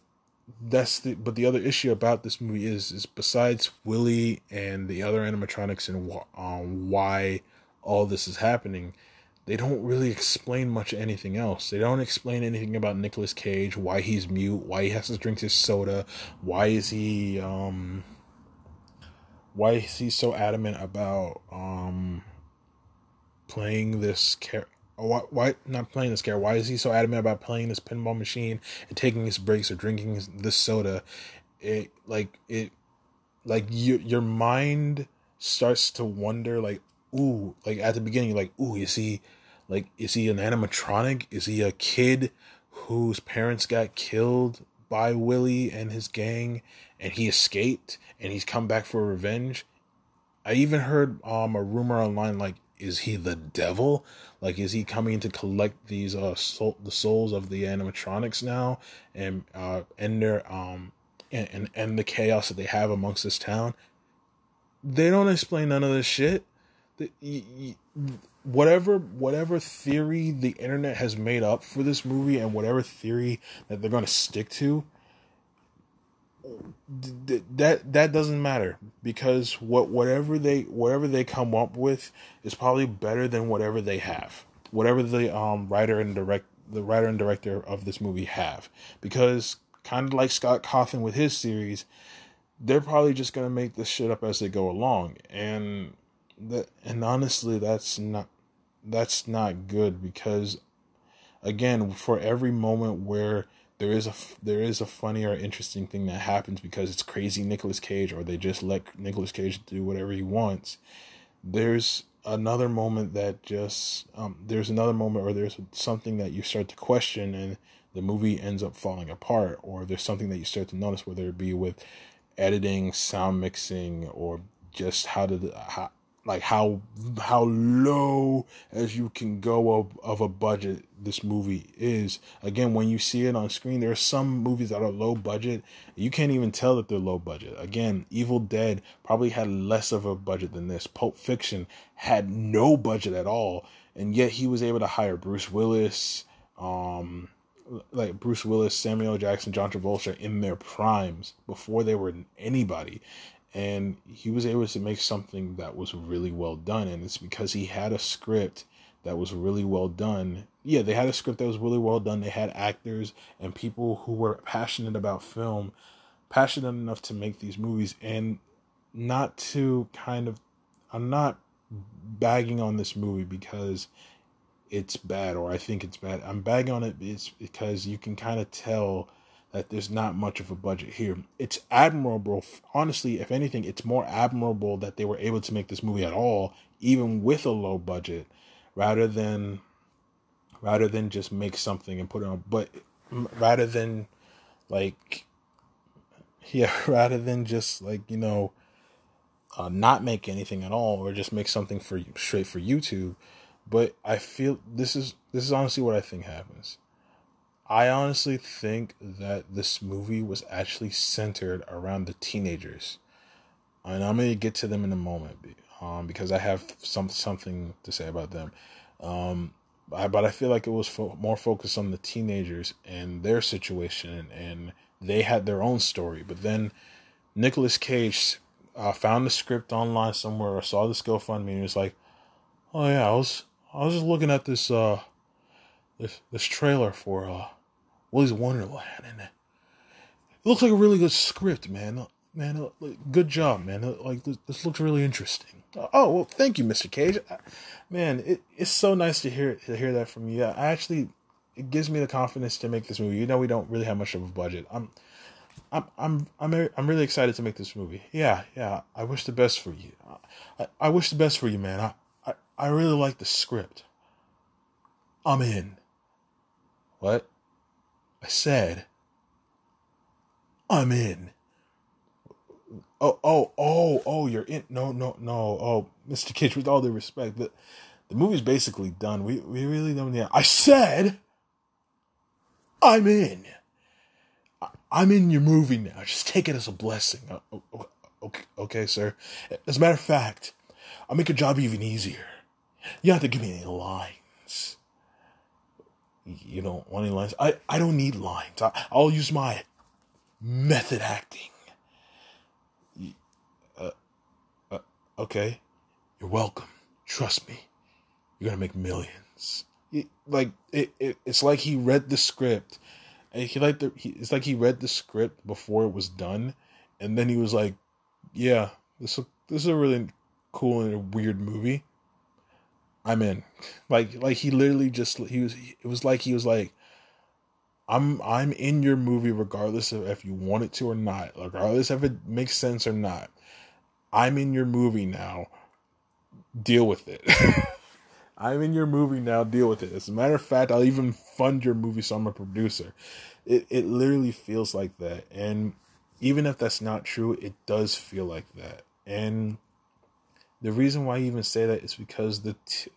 that's the, but the other issue about this movie is, is besides Willy and the other animatronics and um, why all this is happening, they don't really explain much anything else. They don't explain anything about Nicolas Cage, why he's mute, why he has to drink his soda, why is he um why is he so adamant about um playing this character why, why not playing this character? Why is he so adamant about playing this pinball machine and taking his breaks or drinking his, this soda? It like it like you, your mind starts to wonder like ooh like at the beginning like ooh is he like is he an animatronic? Is he a kid whose parents got killed by willie and his gang and he escaped and he's come back for revenge? I even heard um a rumor online like is he the devil? Like is he coming to collect these uh soul, the souls of the animatronics now and uh end their um and, and and the chaos that they have amongst this town? They don't explain none of this shit the, whatever whatever theory the internet has made up for this movie and whatever theory that they're going to stick to th- that that doesn't matter because what whatever they whatever they come up with is probably better than whatever they have whatever the um writer and direct the writer and director of this movie have. Because kind of like Scott Cawthon with his series they're probably just going to make this shit up as they go along. And that and honestly that's not that's not good because again for every moment where there is a there is a funny or interesting thing that happens because it's crazy Nicolas Cage or they just let Nicolas Cage do whatever he wants. There's another moment that just um, there's another moment or there's something that you start to question and the movie ends up falling apart or there's something that you start to notice whether it be with editing, sound mixing, or just how to how, like how how low as you can go of, of a budget this movie is. Again when you see it on screen there are some movies that are low budget. You can't even tell that they're low budget. Again evil dead probably had less of a budget than this. Pulp fiction had no budget at all and yet he was able to hire bruce willis um like bruce willis samuel jackson john travolta in their primes before they were anybody and he was able to make something that was really well done and it's because he had a script that was really well done. Yeah they had a script that was really well done. They had actors and people who were passionate about film passionate enough to make these movies and not to kind of i'm not bagging on this movie because it's bad or i think it's bad. I'm bagging on it because you can kind of tell that there's not much of a budget here. It's admirable. Honestly, if anything, it's more admirable that they were able to make this movie at all, even with a low budget, rather than rather than just make something and put it on. But rather than like, yeah, rather than just like you know, uh, not make anything at all or just make something for straight for YouTube. But I feel this is this is honestly what I think happens I honestly think that this movie was actually centered around the teenagers, and I'm gonna get to them in a moment, um, because I have some something to say about them. Um, I, but I feel like it was fo- more focused on the teenagers and their situation, and they had their own story. But then Nicolas Cage uh, found the script online somewhere or saw this GoFundMe and was like, "Oh yeah, I was I was just looking at this uh this this trailer for uh Willy's Wonderland, and it looks like a really good script, man. Uh, man, uh, good job, man. Uh, like this looks really interesting. Oh well, thank you, Mr. Cage. Man, it, it's so nice to hear to hear that from you. I actually it gives me the confidence to make this movie. You know, we don't really have much of a budget. I'm I'm I'm I'm I'm really excited to make this movie. Yeah, yeah. I wish the best for you. I, I wish the best for you, man. I, I I really like the script. I'm in. What? I said, I'm in. Oh, oh, oh, oh, you're in. No, no, no. Oh, Mr. Kitch, with all due respect, the, the movie's basically done. We, we really don't need. I said, I'm in. I'm in your movie now. Just take it as a blessing. Uh, okay, okay, okay, sir. As a matter of fact, I'll make your job even easier. You don't have to give me any lines you don't want any lines. I, I don't need lines. I, I'll use my method acting. Uh, uh, okay. You're welcome. Trust me. you're gonna make millions. Like it, it, it's like he read the script. He like the he, it's like he read the script before it was done, and then he was like, "Yeah, this this is a really cool and weird movie. I'm in." Like like he literally just he was it was like he was like, "I'm I'm in your movie regardless of if you want it to or not, regardless if it makes sense or not. I'm in your movie now. Deal with it." I'm in your movie now. Deal with it. As a matter of fact, I'll even fund your movie, so I'm a producer. It it literally feels like that, and even if that's not true, it does feel like that. And the reason why I even say that is because the t-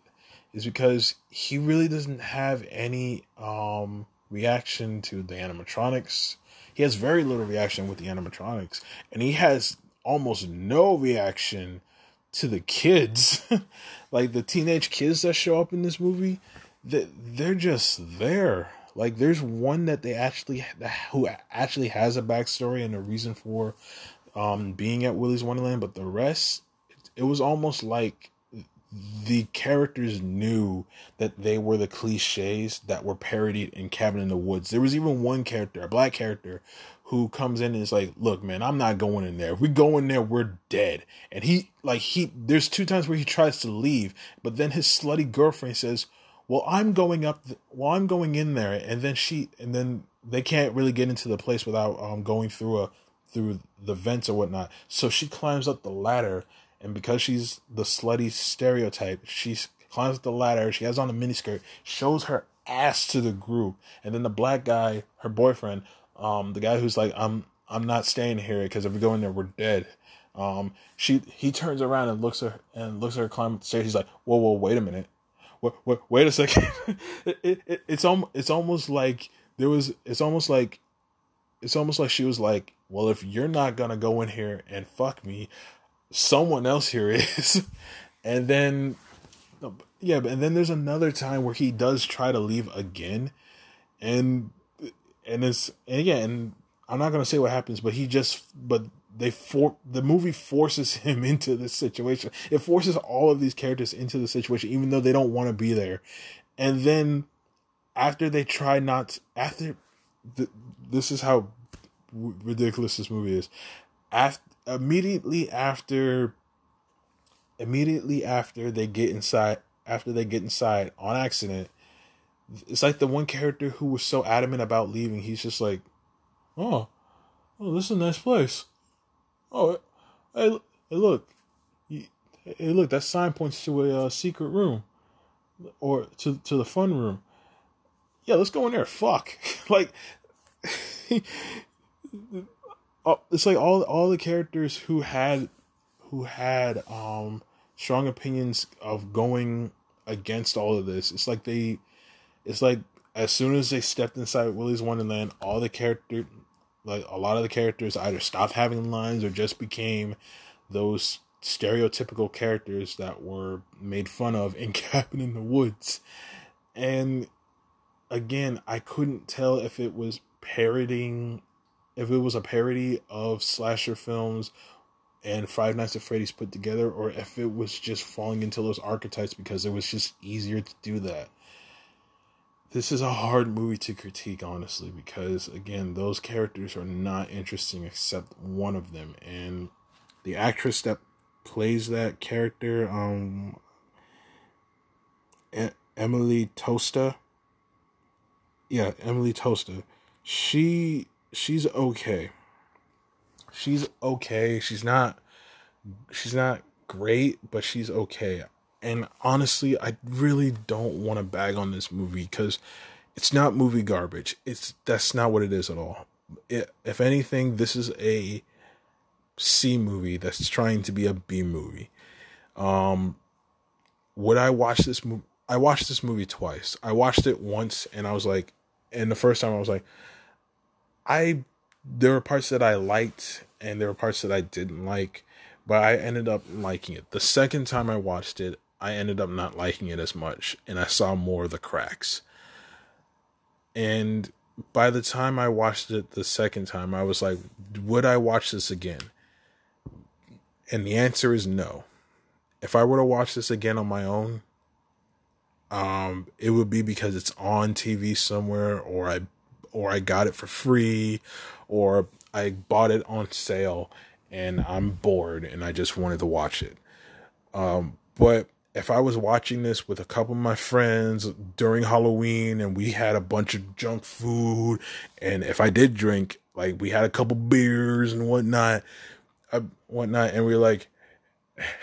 is because he really doesn't have any um reaction to the animatronics. He has very little reaction with the animatronics, and he has almost no reaction to the kids. like the teenage kids that show up in this movie, that they're just there. Like there's one that they actually who actually has a backstory and a reason for um being at Willy's Wonderland, but the rest it was almost like the characters knew that they were the cliches that were parodied in Cabin in the Woods. There was even one character, a black character, who comes in and is like, "Look, man, I'm not going in there. If we go in there, we're dead." And he, like, he, there's two times where he tries to leave, but then his slutty girlfriend says, "Well, I'm going up. The, well, I'm going in there," and then she, and then they can't really get into the place without um going through a through the vents or whatnot. So she climbs up the ladder, and because she's the slutty stereotype, she climbs the ladder. She has on a miniskirt, shows her ass to the group, and then the black guy, her boyfriend, um, the guy who's like, I'm I'm not staying here because if we go in there, we're dead. Um, she he turns around and looks at her and looks at her climb the stairs. He's like, whoa, whoa, wait a minute, wait, wait, wait a second. it, it, it, it's almost it's almost like there was it's almost like it's almost like she was like, well, if you're not gonna go in here and fuck me, someone else here is. and then yeah, and then there's another time where he does try to leave again, and and it's and and I'm not gonna say what happens, but he just but they for the movie forces him into this situation. It forces all of these characters into the situation, even though they don't want to be there. And then after they try not after this is how ridiculous this movie is. After immediately after immediately after they get inside after they get inside on accident it's like the one character who was so adamant about leaving. He's just like, oh, oh, this is a nice place. Oh, hey, hey look, hey, look, that sign points to a uh, secret room, or to to the fun room. Yeah, let's go in there. Fuck, like, it's like all all the characters who had who had um strong opinions of going against all of this. It's like they it's like as soon as they stepped inside Willy's Wonderland, all the character, like a lot of the characters, either stopped having lines or just became those stereotypical characters that were made fun of in Cabin in the Woods. And again, I couldn't tell if it was parodying, if it was a parody of slasher films and Five Nights at Freddy's put together, or if it was just falling into those archetypes because it was just easier to do that. This is a hard movie to critique honestly because again those characters are not interesting except one of them. And the actress that plays that character um Emily Tosta? Yeah Emily Tosta. She she's okay she's okay she's not she's not great but she's okay and honestly, I really don't want to bag on this movie because it's not movie garbage. It's that's not what it is at all. It, if anything, this is a C movie that's trying to be a B movie. Um, would I watch this movie? I watched this movie twice. I watched it once and I was like, and the first time I was like, I there were parts that I liked and there were parts that I didn't like, but I ended up liking it. The second time I watched it, I ended up not liking it as much and I saw more of the cracks. And by the time I watched it the second time, I was like, would I watch this again? And the answer is no. If I were to watch this again on my own, um, it would be because it's on TV somewhere, or I, or I got it for free, or I bought it on sale, and I'm bored and I just wanted to watch it. Um, but if I was watching this with a couple of my friends during Halloween and we had a bunch of junk food, and if I did drink, like we had a couple beers and whatnot, uh, whatnot, and we are like,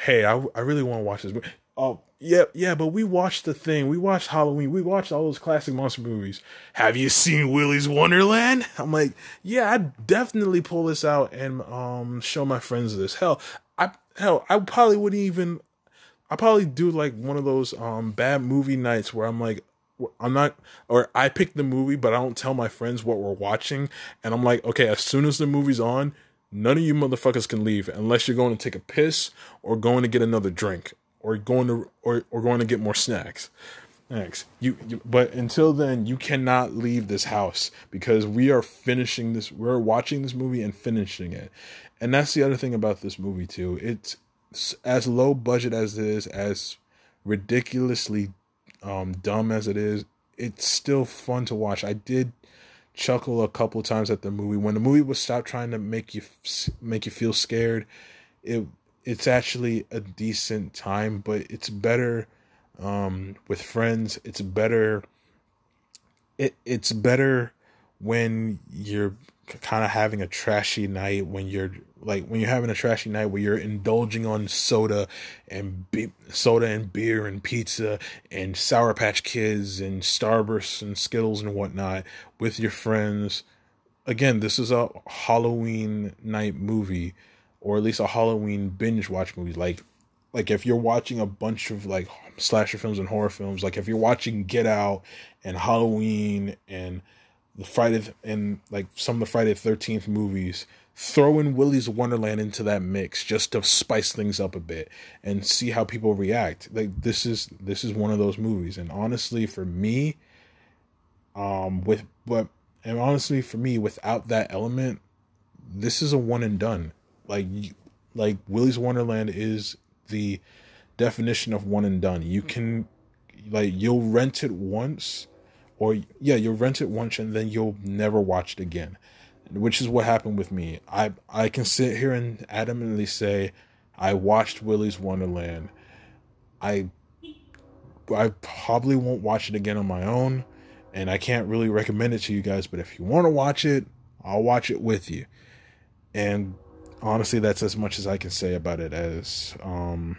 "Hey, I I really want to watch this." Oh, yeah, yeah, but we watched the thing. We watched Halloween. We watched all those classic monster movies. Have you seen Willy's Wonderland? I'm like, yeah, I definitely pull this out and um show my friends this. Hell, I hell, I probably wouldn't even I probably do like one of those um bad movie nights where I'm like I'm not or I pick the movie but I don't tell my friends what we're watching and I'm like okay as soon as the movie's on none of you motherfuckers can leave unless you're going to take a piss or going to get another drink or going to or, or going to get more snacks. Thanks. You, you, but until then, you cannot leave this house because we are finishing this. We're watching this movie and finishing it, and that's the other thing about this movie too. It's as low budget as it is, as ridiculously um, dumb as it is. It's still fun to watch. I did chuckle a couple times at the movie when the movie was stop trying to make you make you feel scared. It it's actually a decent time, but it's better um, with friends. It's better. It it's better when you're kind of having a trashy night when you're like when you're having a trashy night where you're indulging on soda and be- soda and beer and pizza and sour patch kids and starbursts and skittles and whatnot with your friends again this is a halloween night movie or at least a Halloween binge watch movie. Like, like if you're watching a bunch of like slasher films and horror films, like if you're watching Get Out and Halloween and the Friday and like some of the Friday Thirteenth movies, throw in Willy's Wonderland into that mix just to spice things up a bit and see how people react. Like this is this is one of those movies, and honestly, for me, um, with but and honestly for me, without that element, this is a one and done like like Willy's Wonderland is the definition of one and done. You can like you'll rent it once or yeah, you'll rent it once and then you'll never watch it again. Which is what happened with me. I I can sit here and adamantly say I watched Willy's Wonderland. I I probably won't watch it again on my own and I can't really recommend it to you guys, but if you want to watch it, I'll watch it with you. And honestly, that's as much as I can say about it. As um,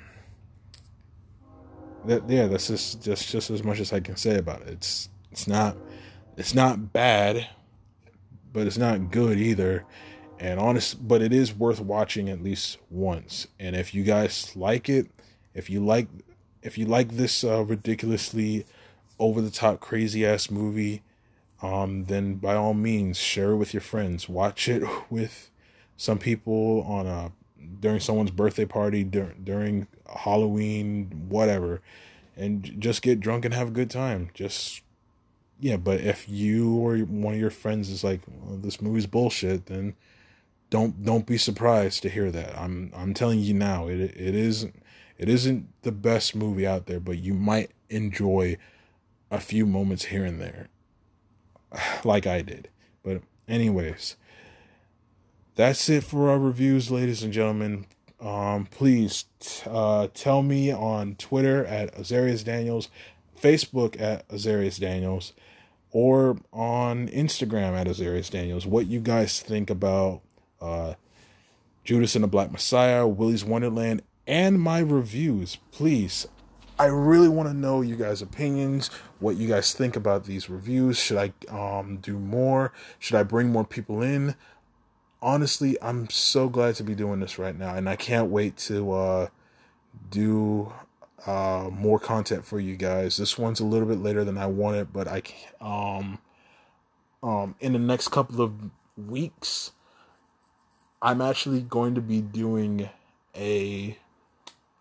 that yeah, that's just just just as much as I can say about it. It's it's not it's not bad, but it's not good either. And honest, but it is worth watching at least once. And if you guys like it, if you like if you like this uh, ridiculously over the top crazy ass movie, um, then by all means share it with your friends. Watch it with some people on a during someone's birthday party dur- during Halloween, whatever, and just get drunk and have a good time. Just yeah, but if you or one of your friends is like, well, "This movie's bullshit," then don't don't be surprised to hear that. I'm I'm telling you now, it it isn't it isn't the best movie out there, but you might enjoy a few moments here and there, like I did. But anyways that's it for our reviews, ladies and gentlemen. Um, please uh, tell me on Twitter at Azarius Daniels, Facebook at Azarius Daniels, or on Instagram at Azarius Daniels what you guys think about uh, Judas and the Black Messiah, Willy's Wonderland, and my reviews. Please, I really want to know you guys' opinions, what you guys think about these reviews. Should I um, do more? Should I bring more people in? Honestly, I'm so glad to be doing this right now, and I can't wait to uh, do uh, more content for you guys. This one's a little bit later than I wanted, but I um um in the next couple of weeks, I'm actually going to be doing a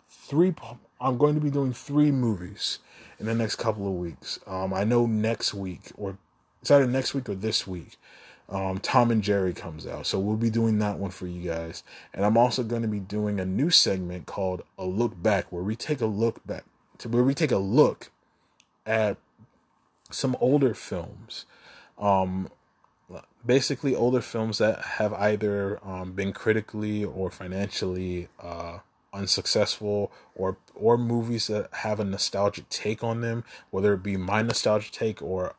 three. I'm going to be doing three movies in the next couple of weeks. Um, I know next week or it's either next week or this week um, Tom and Jerry comes out. So we'll be doing that one for you guys. And I'm also going to be doing a new segment called A Look Back, where we take a look back to where we take a look at some older films. Um, basically, older films that have either um, been critically or financially uh, unsuccessful, or or movies that have a nostalgic take on them, whether it be my nostalgic take or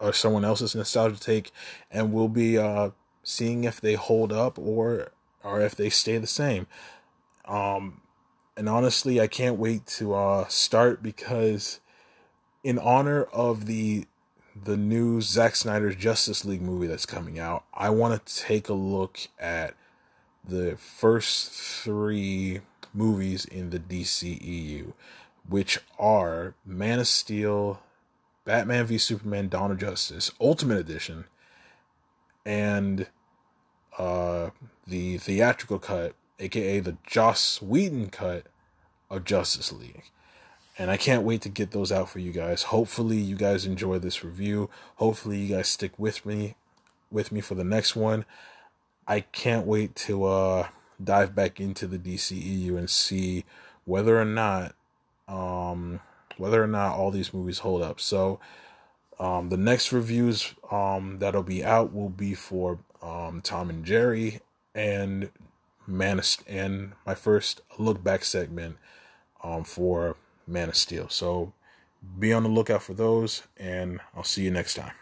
or someone else's nostalgia take, and we'll be uh, seeing if they hold up or or if they stay the same. Um, and honestly, I can't wait to uh, start because, in honor of the the new Zack Snyder's Justice League movie that's coming out, I want to take a look at the first three movies in the DCEU, which are Man of Steel, Batman v Superman: Dawn of Justice, Ultimate Edition, and uh, the theatrical cut, aka the Joss Whedon cut of Justice League. And I can't wait to get those out for you guys. Hopefully you guys enjoy this review. Hopefully you guys stick with me with me for the next one. I can't wait to uh dive back into the DCEU and see whether or not um whether or not all these movies hold up. So um the next reviews um that'll be out will be for um Tom and Jerry and Man of, and my first look back segment um for Man of Steel. So be on the lookout for those and I'll see you next time.